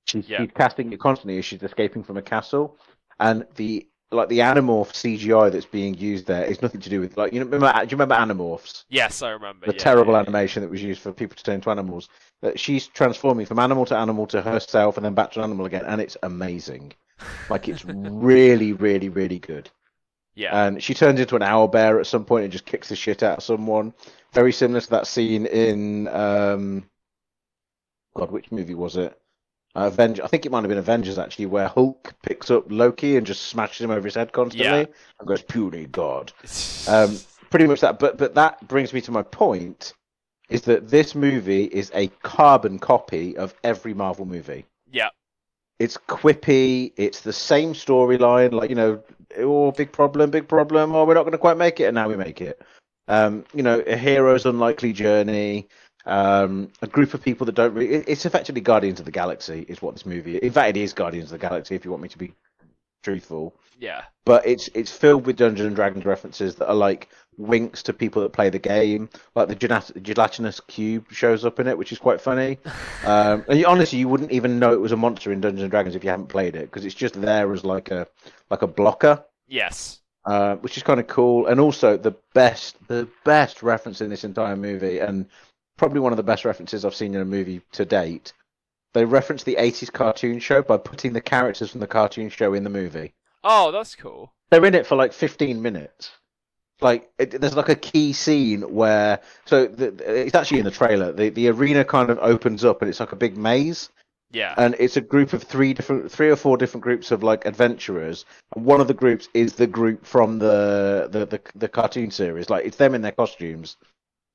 She's, Yeah. she's casting it constantly as she's escaping from a castle, and the like the animorph CGI that's being used there is nothing to do with like you know remember do you remember animorphs? Yes, I remember. the yeah, terrible yeah, yeah. animation that was used for people to turn into animals. That she's transforming from animal to animal to herself and then back to an animal again, and it's amazing. Like it's really, really, really good. Yeah, And she turns into an owl bear at some point and just kicks the shit out of someone. Very similar to that scene in um, God, which movie was it? Uh, Avenger. I think it might have been Avengers actually, where Hulk picks up Loki and just smashes him over his head constantly Yeah. and goes, "Puny God." Um, pretty much that. But but that brings me to my point: is that this movie is a carbon copy of every Marvel movie. yeah, It's quippy. It's the same storyline. Like you know, oh, big problem, big problem. Oh, we're not going to quite make it, and now we make it. Um, you know, a hero's unlikely journey. Um, a group of people that don't Really, it's effectively Guardians of the Galaxy, is what this movie. In fact, it is Guardians of the Galaxy. If you want me to be truthful yeah, but it's it's filled with Dungeons and Dragons references that are like winks to people that play the game. Like the gelat- gelatinous cube shows up in it, which is quite funny. Um, and you, honestly, you wouldn't even know it was a monster in Dungeons and Dragons if you haven't played it because it's just there as like a like a blocker, yes, uh, which is kind of cool. And also the best the best reference in this entire movie, and probably one of the best references I've seen in a movie to date. They reference the 80s cartoon show by putting the characters from the cartoon show in the movie Oh, that's cool. they're in it for like 15 minutes. Like it, there's like a key scene where so the, it's actually in the trailer. The the arena kind of opens up and it's like a big maze Yeah, and it's a group of three different three or four different groups of like adventurers and one of the groups is the group from the the the, the cartoon series. Like it's them in their costumes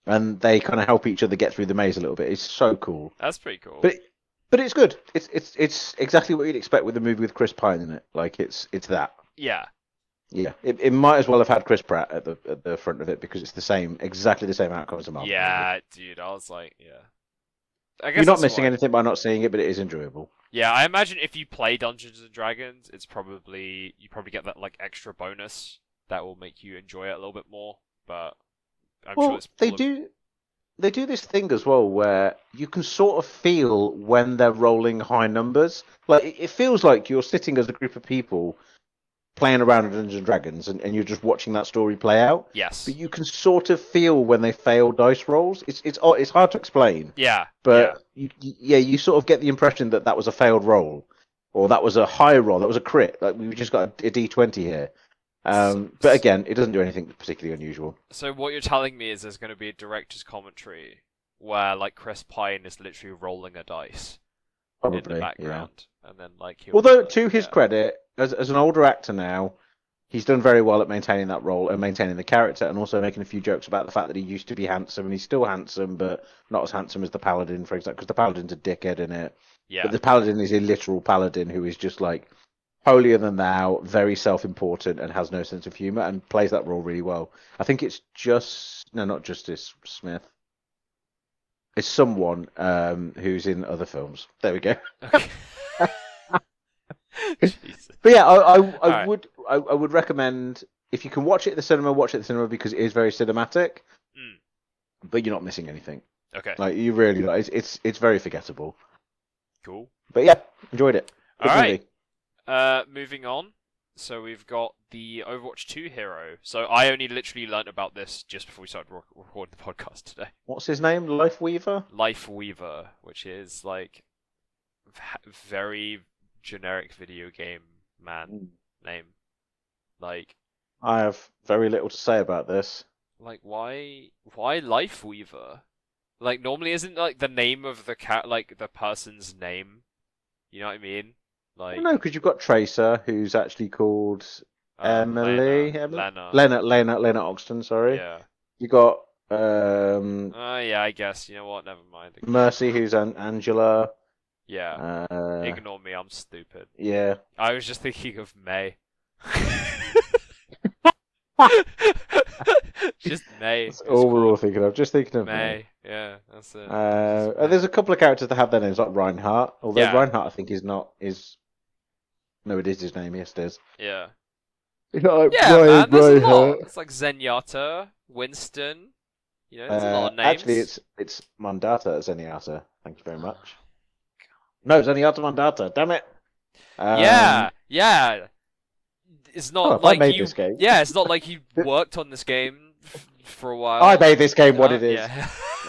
and they kind of help each other get through the maze a little bit. It's so cool. that's pretty cool. But but it's good. It's it's it's exactly what you'd expect with a movie with Chris Pine in it. Like it's it's that. yeah, Yeah, it, it might as well have had Chris Pratt at the at the front of it because it's the same, exactly the same outcome as a Marvel. movie. yeah, dude. I was like, yeah. I guess you're not missing why- anything by not seeing it, but it is enjoyable. Yeah, I imagine if you play Dungeons and Dragons, it's probably you probably get that like extra bonus that will make you enjoy it a little bit more. But I'm well, sure they of- do they do this thing as well where you can sort of feel when they're rolling high numbers. Like it, it feels like you're sitting as a group of people playing around with Dungeons and Dragons, and, and you're just watching that story play out. Yes. But you can sort of feel when they fail dice rolls. It's it's it's hard to explain, Yeah. but you, you, yeah, you sort of get the impression that that was a failed roll, or that was a high roll, that was a crit. Like we've just got a, a D twenty here. Um, but again, it doesn't do anything particularly unusual. So what you're telling me is there's going to be a director's commentary where like Chris Pine is literally rolling a dice in Probably, the yeah. background, and then like Although, like, to his yeah. credit, as as an older actor now, he's done very well at maintaining that role and maintaining the character, and also making a few jokes about the fact that he used to be handsome and he's still handsome, but not as handsome as the paladin, for example, because the paladin's a dickhead in it. yeah, But the paladin is a literal paladin who is just like holier than thou, very self-important, and has no sense of humor, and plays that role really well. I think it's just no, not Justice Smith. It's someone um, who's in other films. There we go. Okay. But yeah, I I, I Alright. would I, I would recommend if you can watch it at the cinema, watch it at the cinema because it is very cinematic. Mm. But you're not missing anything. Okay. Like you really like It's it's it's very forgettable. Cool. But yeah, enjoyed it. Good All right. Uh, moving on. So we've got the Overwatch 2 hero. So I only literally learnt about this just before we started rec- recording the podcast today. What's his name? Life Weaver. Life Weaver, which is like v- very generic video game man name. Like, I have very little to say about this. like why why Life Weaver? Like normally isn't like the name of the cat like the person's name. You know what I mean? Like no, because you've got Tracer, who's actually called um, Emily, Lena, Emily? Lena. Lena. Lena. Lena Oxton. Sorry. Yeah. You got um, Uh, yeah, I guess. You know what? Never mind. Mercy, who's an Angela. Yeah. Uh, Ignore me. I'm stupid. yeah. I was just thinking of Mei. just Mei. That's all we're all thinking of. Just thinking of Mei. Mei. Yeah, that's it. Uh, there's a couple of characters that have their names, like Reinhardt. Although Yeah. Reinhardt, I think, is not is. No, it is his name. Yes, it is. yeah. Like Yeah, man. There's a lot. It's like Zenyatta, Winston. You know, there's a lot of names. Uh, Actually, it's it's Mandata Zenyatta. Thank you very much. No, Zenyatta Mandata. Damn it. Um, yeah, yeah. It's not oh, like I made you. this game. Yeah, it's not like you worked on this game f- for a while. I made this game what Uh, it is. Yeah.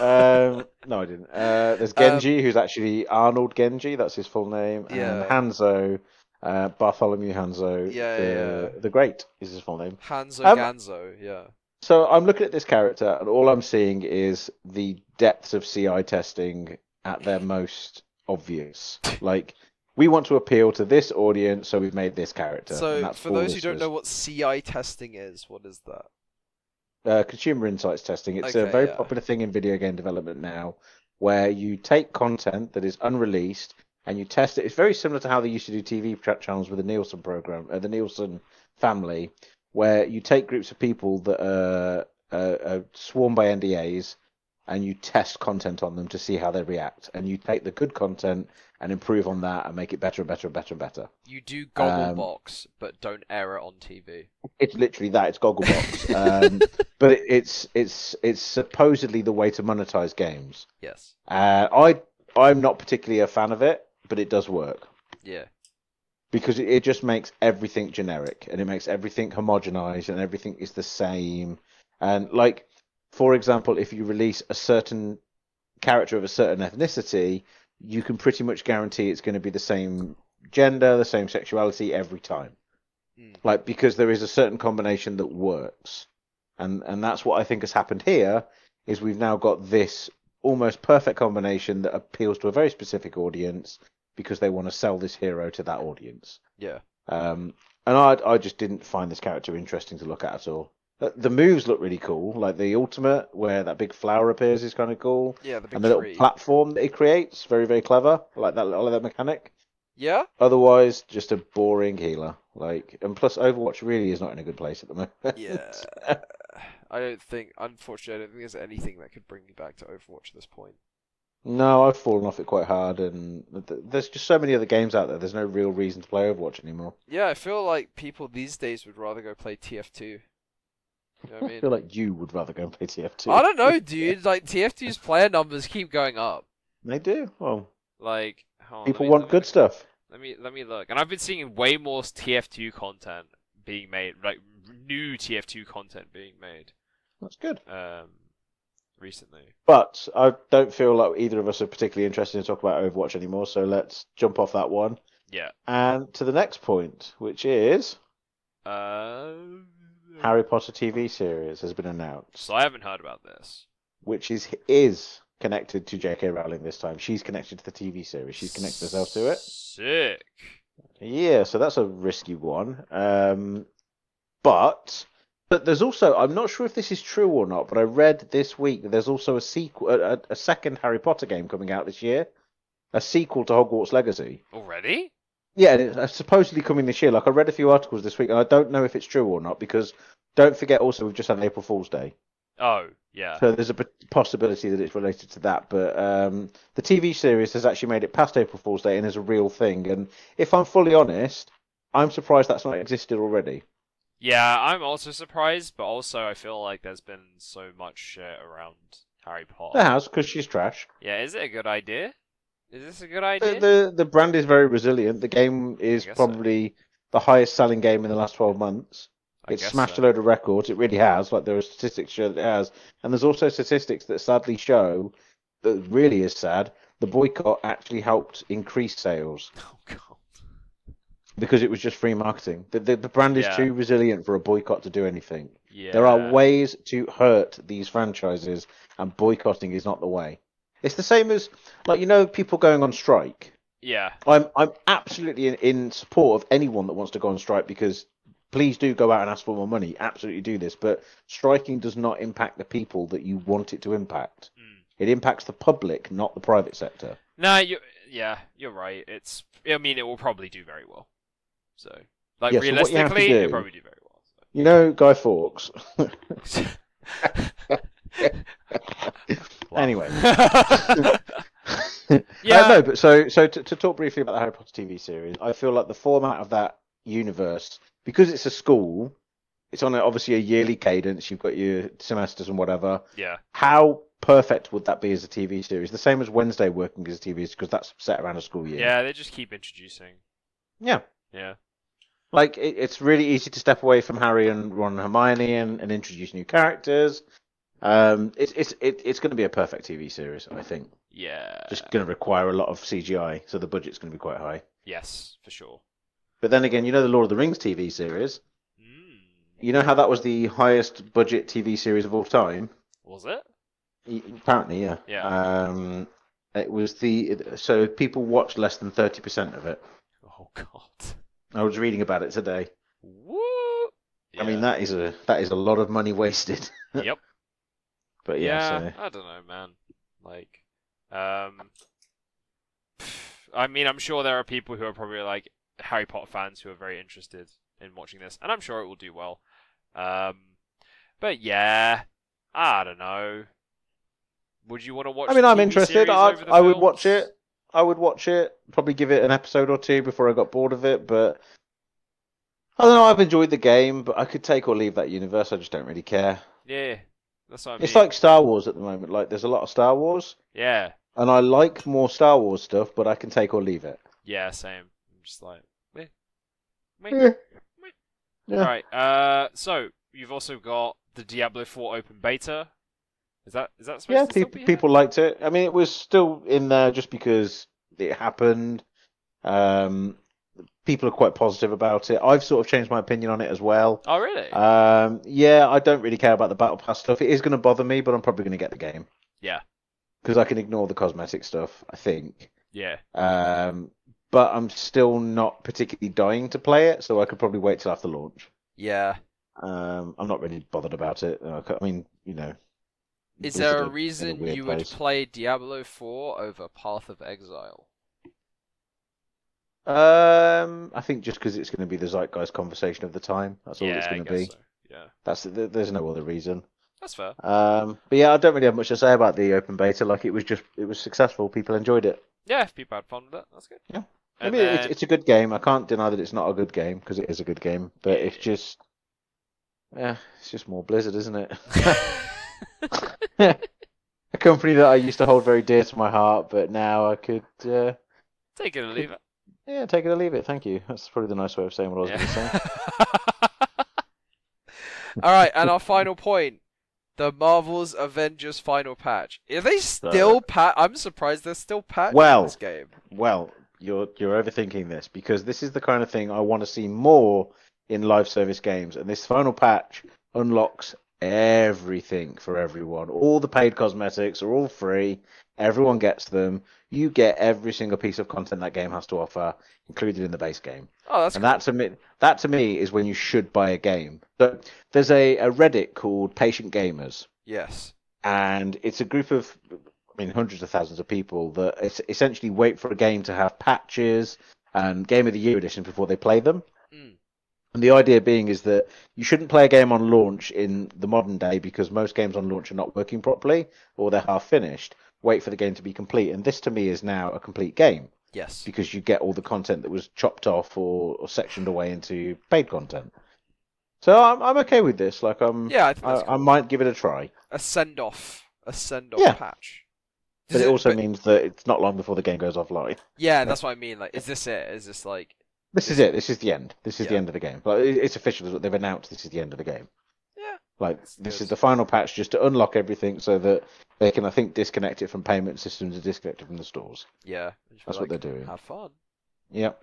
um, no, I didn't. Uh, there's Genji, who's actually Arnold Genji. That's his full name. And Hanzo, uh, Bartholomew Hanzo. Yeah, the, yeah. the Great is his full name. Hanzo Um, Ganzo, yeah. So I'm looking at this character, and all I'm seeing is the depths of CI testing at their most obvious. Like, we want to appeal to this audience, so we've made this character. So, for those who don't know what CI testing is, what is that? uh, consumer insights testing. It's a very yeah. popular thing in video game development now, where you take content that is unreleased and you test it. It's very similar to how they used to do TV channels with the Nielsen program, uh, the Nielsen family, where you take groups of people that are, uh, are sworn by NDAs and you test content on them to see how they react. And you take the good content and improve on that and make it better and better and better and better. You do Um, Gogglebox, but don't air it on TV. It's literally that. It's Gogglebox. um, but it, it's it's it's supposedly the way to monetize games. Yes. Uh, I I'm not particularly a fan of it, but it does work Yeah. because it, it just makes everything generic and it makes everything homogenized and everything is the same. And like, for example, if you release a certain character of a certain ethnicity, you can pretty much guarantee it's going to be the same gender, the same sexuality every time. Mm. Like because there is a certain combination that works, and and that's what I think has happened here. Is we've now got this almost perfect combination that appeals to a very specific audience because they want to sell this hero to that audience. Yeah. Um, and I I just didn't find this character interesting to look at at all. The- The moves look really cool, like the ultimate where that big flower appears is kind of cool, Yeah, the big and the little tree. platform that he creates, very very clever. I like that I like that mechanic. Yeah? Otherwise, just a boring healer. Like, and plus, Overwatch really is not in a good place at the moment. Yeah. I don't think, unfortunately, I don't think there's anything that could bring me back to Overwatch at this point. No, I've fallen off it quite hard, and th- there's just so many other games out there. There's no real reason to play Overwatch anymore. Yeah, I feel like people these days would rather go play TF2. You know what I I feel like you would rather go and play TF2. I don't know, dude. Like TF2's player numbers keep going up. They do. Well, Like, on, people me- want good look- stuff. Let me let me look, and I've been seeing way more TF2 content being made, like new TF2 content being made, That's good. um, recently. But I don't feel like either of us are particularly interested in talking about Overwatch anymore, so let's jump off that one Yeah. and to the next point, which is Uh. Harry Potter TV series has been announced, So I haven't heard about this. which is is connected to J.K. Rowling this time. She's connected to the TV series. She's connected herself to it. Sick. Yeah, so that's a risky one. Um, but but there's also I'm not sure if this is true or not, but I read this week that there's also a sequel, a, a- a second Harry Potter game coming out this year, a sequel to Hogwarts Legacy. Already? Yeah, and it's supposedly coming this year. Like I read a few articles this week, and I don't know if it's true or not because don't forget also we've just had an April Fool's Day, Oh, yeah. so there's a possibility that it's related to that. But um, the TV series has actually made it past April Fool's Day and is a real thing. And if I'm fully honest, I'm surprised that's not existed already. Yeah, I'm also surprised, but also I feel like there's been so much shit around Harry Potter. It has because she's trash. Yeah, is it a good idea? Is this a good The, idea? the the brand is very resilient. The game is guess so. probably the highest selling game in the last 12 months. I It's guess smashed so. a load of records. It really has. Like there are statistics show that it has, and there's also statistics that sadly show that really is sad. The boycott actually helped increase sales Oh god. Because it was just free marketing. The the, the brand is Yeah. too resilient for a boycott to do anything. Yeah. There are ways to hurt these franchises, and boycotting is not the way. It's the same as like you know people going on strike. Yeah. I'm I'm absolutely in, in support of anyone that wants to go on strike because please do go out and ask for more money. Absolutely do this, but striking does not impact the people that you want it to impact. Mm. It impacts the public, not the private sector. Nah, you. Yeah, you're right. It's. I mean, it will probably do very well. So, like Yeah, so realistically, do- it'll probably do very well. You know, Guy Fawkes. Anyway. Yeah. Uh, no, but so so to, to talk briefly about the Harry Potter TV series, I feel like the format of that universe, because it's a school, it's on a, obviously a yearly cadence. You've got your semesters and whatever. yeah. How perfect would that be as a TV series? The same as Wednesday working as a TV series because that's set around a school year. Yeah, they just keep introducing. Yeah. Yeah. Like it, it's really easy to step away from Harry and Ron and Hermione and, and introduce new characters. Um, it's it's it, it's going to be a perfect TV series, I think. Yeah. Just going to require a lot of CGI, so the budget's going to be quite high. Yes, for sure. But then again, you know the Lord of the Rings TV series. Mm. You know how that was the highest budget TV series of all time. Was it? Apparently, yeah. Yeah. Um, it was the so people watched less than thirty percent of it. Oh god. I was reading about it today. Woo. I mean, that is a that is a lot of money wasted. Yep. But yeah, Yeah, so I don't know, man. Like, um, I mean, I'm sure there are people who are probably like Harry Potter fans who are very interested in watching this, and I'm sure it will do well. Um, but yeah, I don't know. Would you want to watch? I mean, I'm interested. I I would watch it. I would watch it. Probably give it an episode or two before I got bored of it. But I don't know. I've enjoyed the game, but I could take or leave that universe. I just don't really care. Yeah, that's what I mean. It's like Star Wars at the moment. Like there's a lot of Star Wars, yeah, and I like more Star Wars stuff, but I can take or leave it. yeah, same. I'm just like, eh. Meh. Yeah. Yeah. All right. Uh, so you've also got the Diablo 4 open beta. Is that is that supposed Yeah, to still people be here? people liked it. I mean, it was still in there just because it happened. Um, people are quite positive about it. I've sort of changed my opinion on it as well. Oh really? Um, yeah, I don't really care about the battle pass stuff. It is going to bother me, but I'm probably going to get the game. Yeah. Because I can ignore the cosmetic stuff. I think. yeah. Um, but I'm still not particularly dying to play it, so I could probably wait till after launch. Yeah. Um, I'm not really bothered about it. I mean, you know. Is there a reason weird you would place. play Diablo 4 over Path of Exile? Um, I think just because it's going to be the zeitgeist conversation of the time. That's all yeah, it's going to guess be. so. Yeah, That's th- there's no other reason. that's fair. Um, but yeah, I don't really have much to say about the open beta. Like it was just it was successful. People enjoyed it. Yeah, if people had fun with it, that's good. Yeah. I And mean, it's, then- it's a good game. I can't deny that it's not a good game because it is a good game. But it's just Yeah, it's just more Blizzard, isn't it? a company that I used to hold very dear to my heart, but now I could, uh, Take it or leave it. yeah, take it or leave it. Thank you. That's probably the nice way of saying what I was going to say. All right, and our final point: the Marvel's Avengers final patch. Are they still pat? I'm surprised they're still patching Well- this game. Well, you're you're overthinking this because this is the kind of thing I want to see more in live service games, and this final patch unlocks everything for everyone. All the paid cosmetics are all free. Everyone gets them. You get every single piece of content that game has to offer, included in the base game. Oh, that's and cool. that to me, that to me is when you should buy a game. So there's a, a Reddit called Patient Gamers, yes. and it's a group of, I mean, hundreds of thousands of people that es- essentially wait for a game to have patches and Game of the Year editions before they play them. Mm. And the idea being is that you shouldn't play a game on launch in the modern day because most games on launch are not working properly or they're half finished. Wait for the game to be complete, and this to me is now a complete game Yes. because you get all the content that was chopped off or, or sectioned away into paid content. So I'm I'm okay with this. Like I'm Yeah, I think I, that's I might give it a try, a send off. A send off Yeah. patch. but Does it also but- means that it's not long before the game goes offline. Yeah, that's what I mean. Like, is this it? Is this like? This is it. This is the end. This is the end of the game. Like it's official. They've announced this is the end of the game. Yeah. Like That's this good. is the final patch just to unlock everything so that they can I think disconnect it from payment systems and disconnect it from the stores. Yeah. That's what they're doing. Have fun. Yep.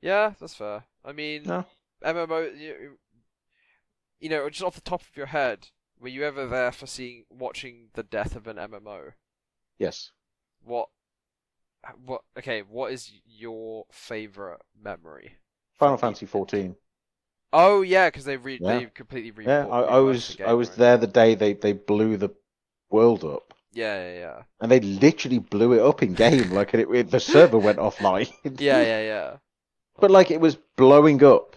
Yeah, that's fair. I mean, No. MMO. You, you know, just off the top of your head, were you ever there for seeing, watching the death of an MMO? Yes. What? What? Okay, what is your favorite memory? Final Fantasy 14. Oh yeah, because they re- Yeah. they completely re- Yeah, I, I was I was right? there the day they, they blew the world up, Yeah, yeah, yeah, and they literally blew it up in game. like it, it, the server went offline. yeah, yeah, yeah, but like it was blowing up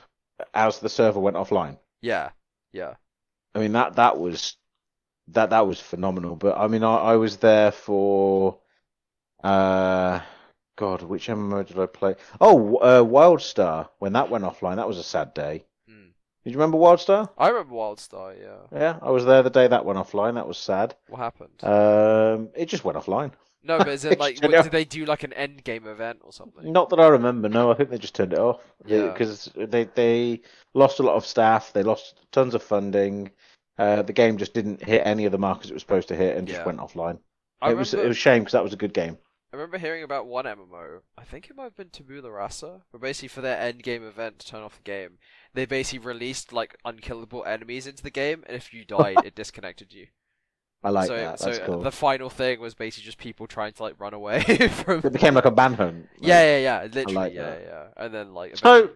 as the server went offline. yeah, yeah. I mean that that was that that was phenomenal. But I mean I, I was there for uh God, which MMO did I play? Oh, uh, WildStar when that went offline. That was a sad day. Mm. Did you remember WildStar? I remember WildStar. Yeah. Yeah, I was there the day that went offline. That was sad. What happened? Um, it just went offline. no, but is it like what, did they do like an end game event or something? Not that I remember. No, I think they just turned it off. Yeah. Because they they lost a lot of staff. They lost tons of funding. Uh, the game just didn't hit any of the markers it was supposed to hit and just Yeah. went offline. I it was it was a shame because that was a good game. I remember hearing about one MMO. I think it might have been Tabula Rasa, but basically for their end game event to turn off the game, they basically released like unkillable enemies into the game, and if you died, it disconnected you. I like so, that. so cool. the final thing was basically just people trying to like run away from. It became like a manhunt. like- Yeah, yeah, yeah. Literally, like yeah, that. yeah. And then like So,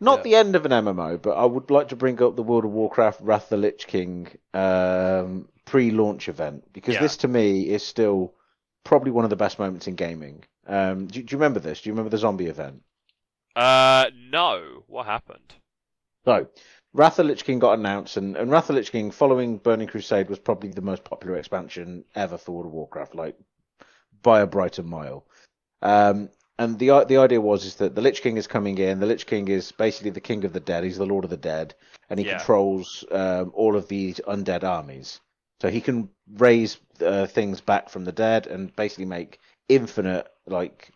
Not Yeah. the end of an MMO, but I would like to bring up the World of Warcraft Wrath the Lich King um, pre-launch event because Yeah. this to me is still probably one of the best moments in gaming. Um, do, do you remember this? Do you remember the zombie event? Uh, no. What happened? So, Wrath the Lich King got announced, and, and Wrath the Lich King, following Burning Crusade, was probably the most popular expansion ever for World of Warcraft, like by a brighter mile. Um, and the the idea was is that the Lich King is coming in. The Lich King is basically the king of the dead. He's the lord of the dead, and he Yeah. controls um, all of these undead armies. So he can raise uh, things back from the dead and basically make infinite. Like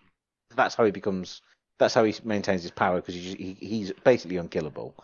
that's how he becomes. That's how he maintains his power because he's he, he's basically unkillable.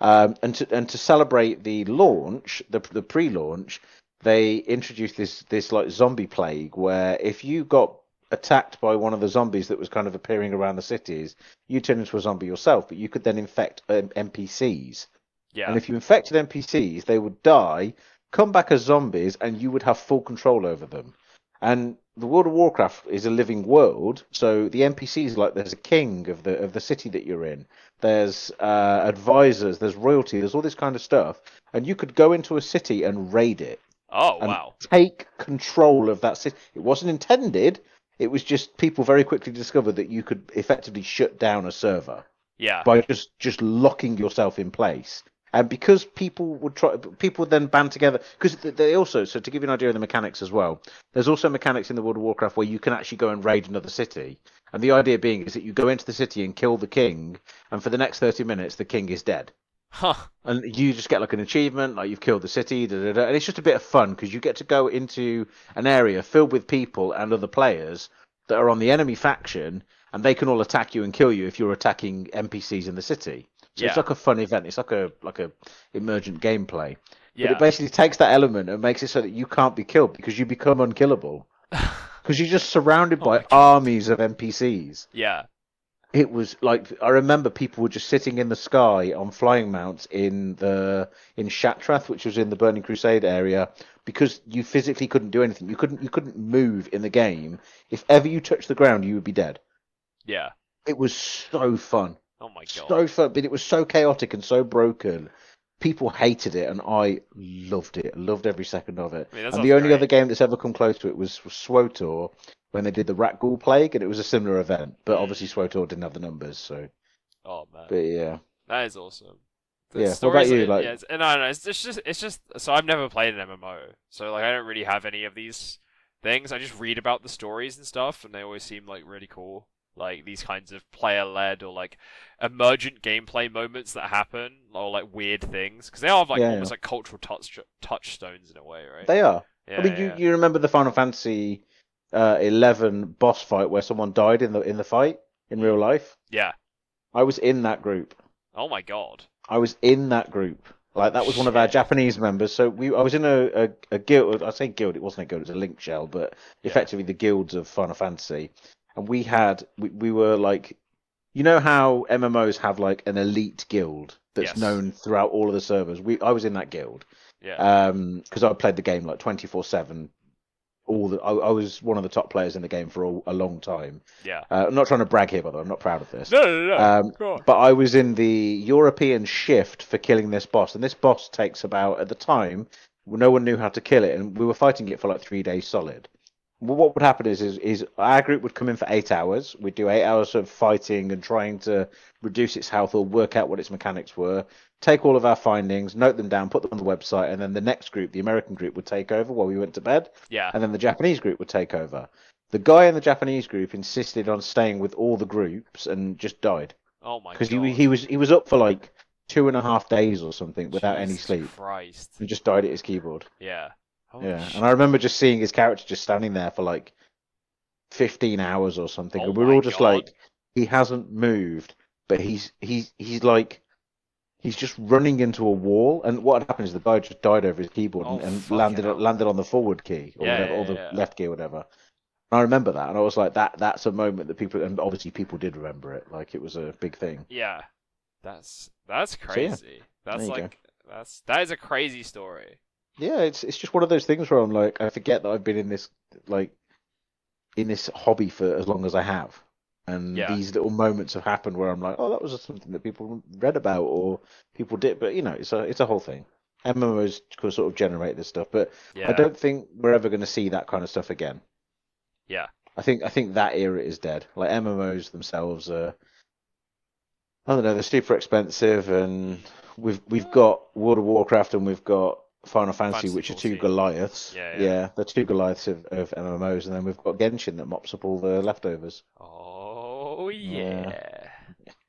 Um, and to and to celebrate the launch, the the pre-launch, they introduced this this like zombie plague where if you got attacked by one of the zombies that was kind of appearing around the cities, you turn into a zombie yourself, but you could then infect um, NPCs. Yeah. And if you infected NPCs, they would die, come back as zombies, and you would have full control over them. And the World of Warcraft is a living world, so the NPCs like there's a king of the of the city that you're in. There's uh, advisors, there's royalty, there's all this kind of stuff, and you could go into a city and raid it oh and wow. take control of that city. It wasn't intended. It was just people very quickly discovered that you could effectively shut down a server Yeah. by just just locking yourself in place. And because people would try, people would then band together. Because they also, so to give you an idea of the mechanics as well, there's also mechanics in the World of Warcraft where you can actually go and raid another city. And the idea being is that you go into the city and kill the king, and for the next 30 minutes, the king is dead. Huh. and you just get like an achievement, like you've killed the city, da, da, da, and it's just a bit of fun because you get to go into an area filled with people and other players that are on the enemy faction, and they can all attack you and kill you if you're attacking NPCs in the city. So it's like a fun event. It's like a like a emergent gameplay. Yeah. But it basically takes that element and makes it so that you can't be killed because you become unkillable because you're just surrounded Oh by armies of NPCs yeah. it was like I remember people were just sitting in the sky on flying mounts in the in Shattrath, which was in the Burning Crusade area, because you physically couldn't do anything. You couldn't you couldn't move in the game. If ever you touched the ground, you would be dead. Yeah. It was so fun, Oh my god. so fun, but it was so chaotic and so broken. People hated it, and I loved it. Loved every second of it. I mean, and the only great. other game that's ever come close to it was, was SWTOR when they did the Rakghoul Plague, and it was a similar event. But Mm. obviously, SWTOR didn't have the numbers, so. Oh man. But yeah. That is awesome. The Yeah, what about you, like- yeah, it's, no, no, it's, it's just, it's just. So I've never played an MMO, so like I don't really have any of these things. I just read about the stories and stuff, and they always seem like really cool. Like these kinds of player-led or like emergent gameplay moments that happen, or like weird things, because they are like Yeah, almost like cultural touch touchstones in a way, right? They are. yeah, I mean, yeah. you, you remember the Final Fantasy uh, 11 boss fight where someone died in the in the fight in real life? yeah. I was in that group. Oh my god. I was in that group. Like that was one of our Japanese members. So we, I was in a, a, a guild. I say guild. It wasn't a guild. It was a link shell, but Yeah. effectively the guilds of Final Fantasy. And we had, we, we were like, you know how MMOs have like an elite guild that's Yes. known throughout all of the servers. We, I was in that guild. Yeah. um because I played the game like 24 7 all the I, I was one of the top players in the game for a, a long time yeah. uh, I'm not trying to brag here by the way I'm not proud of this No, no, no. um but I was in the European shift for killing this boss and this boss takes about at the time no one knew how to kill it and we were fighting it for like three days solid well, what would happen is, is is our group would come in for eight hours we'd do eight hours of fighting and trying to reduce its health or work out what its mechanics were take all of our findings, note them down, put them on the website, and then the next group, the American group, would take over while we went to bed, Yeah. and then the Japanese group would take over. The guy in the Japanese group insisted on staying with all the groups and just died Oh my god. because he he was he was up for like two and a half days or something without any sleep Christ. and just died at his keyboard. Yeah. Holy yeah, shit. and I remember just seeing his character just standing there for like fifteen hours or something, Oh and we were all just God. like, he hasn't moved, but he's he's he's like. He's just running into a wall, and what had happened is the guy just died over his keyboard oh, and, Oh, and fucking landed hell. landed on the forward key or Yeah, whatever, or the yeah. left key or whatever. And I remember that, and I was like, that that's a moment that people, and obviously people did remember it, like it was a big thing. Yeah. That's that's crazy. That's you go. like that's that is a crazy story. Yeah, it's it's just one of those things where I'm like, I forget that I've been in this like in this hobby for as long as I have, and Yeah. these little moments have happened where I'm like, oh, that was something that people read about or people did, but you know, it's a it's a whole thing. MMOs could sort of generate this stuff, but Yeah. I don't think we're ever going to see that kind of stuff again. Yeah. I think I think that era is dead. Like MMOs themselves are, I don't know, they're super expensive, and we've we've got World of Warcraft and we've got Final Fantasy, Fantasy which are two Goliaths. Yeah, yeah. they're two Goliaths of, of MMOs, and then we've got Genshin that mops up all the leftovers. Oh Yeah.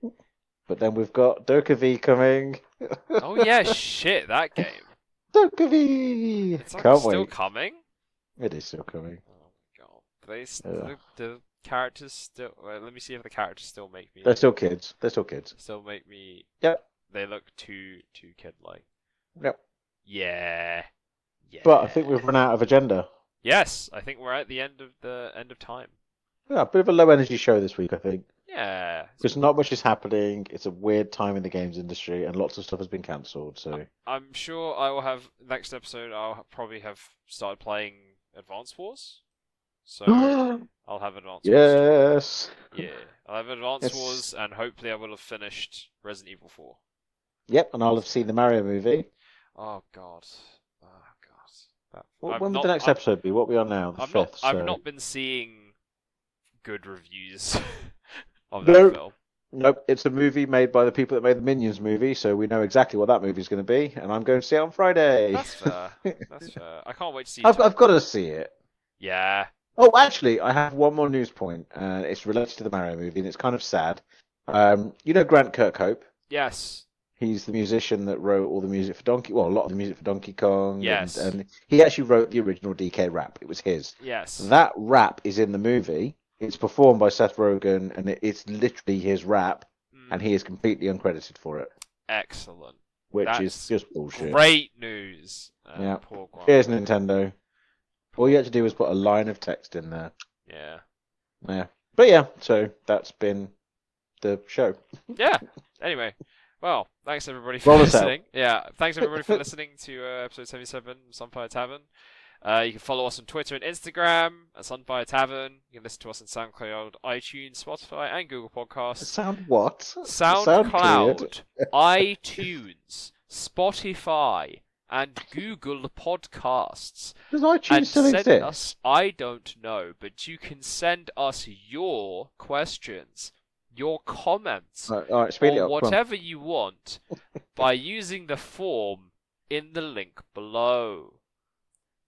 yeah. But then we've got DokeV coming. oh yeah, shit, that game. DokeV! It's like Can't still wait. coming. It is still coming. Oh my god. Do they Yeah. the, characters still wait, let me see if the characters still make me They're still kids. They're still kids. still make me Yep. They look too too kid like. Yep. Yeah. Yeah. But I think we've run out of agenda. Yes, I think we're at the end of the end of time. Yeah, a bit of a low energy show this week, I think. Yeah. Because not much is happening. It's a weird time in the games industry, and lots of stuff has been cancelled. So I'm sure I will have next episode. I'll probably have started playing Advance Wars, so I'll have Advance Wars. yes, Yeah, I'll have Advance Yes. Wars, and hopefully I will have finished Resident Evil 4. yep, and I'll have seen the Mario movie. Oh God. Oh God. That, What, I've when would the next I've- episode be? What are we on now? The I've not. fifth. I've not been seeing good reviews of that No. film. Nope, it's a movie made by the people that made the Minions movie, so we know exactly what that movie's going to be, and I'm going to see it on Friday. That's fair. That's fair. I can't wait to see. I've, Tom- I've got to see it. Yeah. Oh, actually, I have one more news point, and it's related to the Mario movie, and it's kind of sad. Um, you know Grant Kirkhope? Yes. He's the musician that wrote all the music for Donkey. Well, a lot of the music for Donkey Kong. Yes. And, he actually wrote the original DK rap. It was his. Yes. That rap is in the movie. It's performed by Seth Rogen, and it, it's literally his rap, Mm, and he is completely uncredited for it, excellent. which That's is just bullshit. Great news. Uh, Yeah. Poor. Cheers, Nintendo. All you had to do was put a line of text in there. Yeah. Yeah. But yeah, so that's been the show. Yeah. Anyway, well, thanks everybody for Roll listening. Yeah, thanks everybody for listening to uh, episode seventy-seven, Sunfire Tavern. Uh, you can follow us on Twitter and Instagram at Sunfire Tavern. You can listen to us on SoundCloud, iTunes, Spotify, and Google Podcasts. Sound what? SoundCloud, iTunes, Spotify, and Google Podcasts. Does iTunes and still exist? us. I don't know, but you can send us your questions, your comments, Right, all right, or up. whatever you want by using the form in the link below.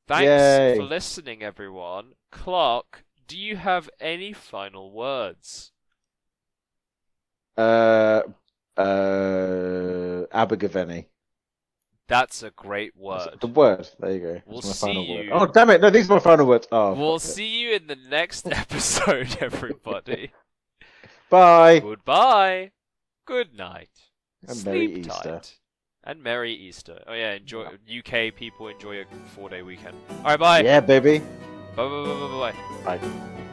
Thanks Yay. for listening, everyone. Clarke, do you have any final words? Uh, uh, Abergavenny. That's a great word. The word. There you go. We'll That's my final see word. you- Oh damn it! No, these are my final words. Oh. We'll fuck it. see you in the next episode, everybody. Bye. Goodbye. Good night. And Merry Sleep Easter. tight. And Merry Easter. Oh yeah, enjoy UK people enjoy a four day weekend. Alright, bye. Yeah, baby. Bye bye bye bye bye. Bye.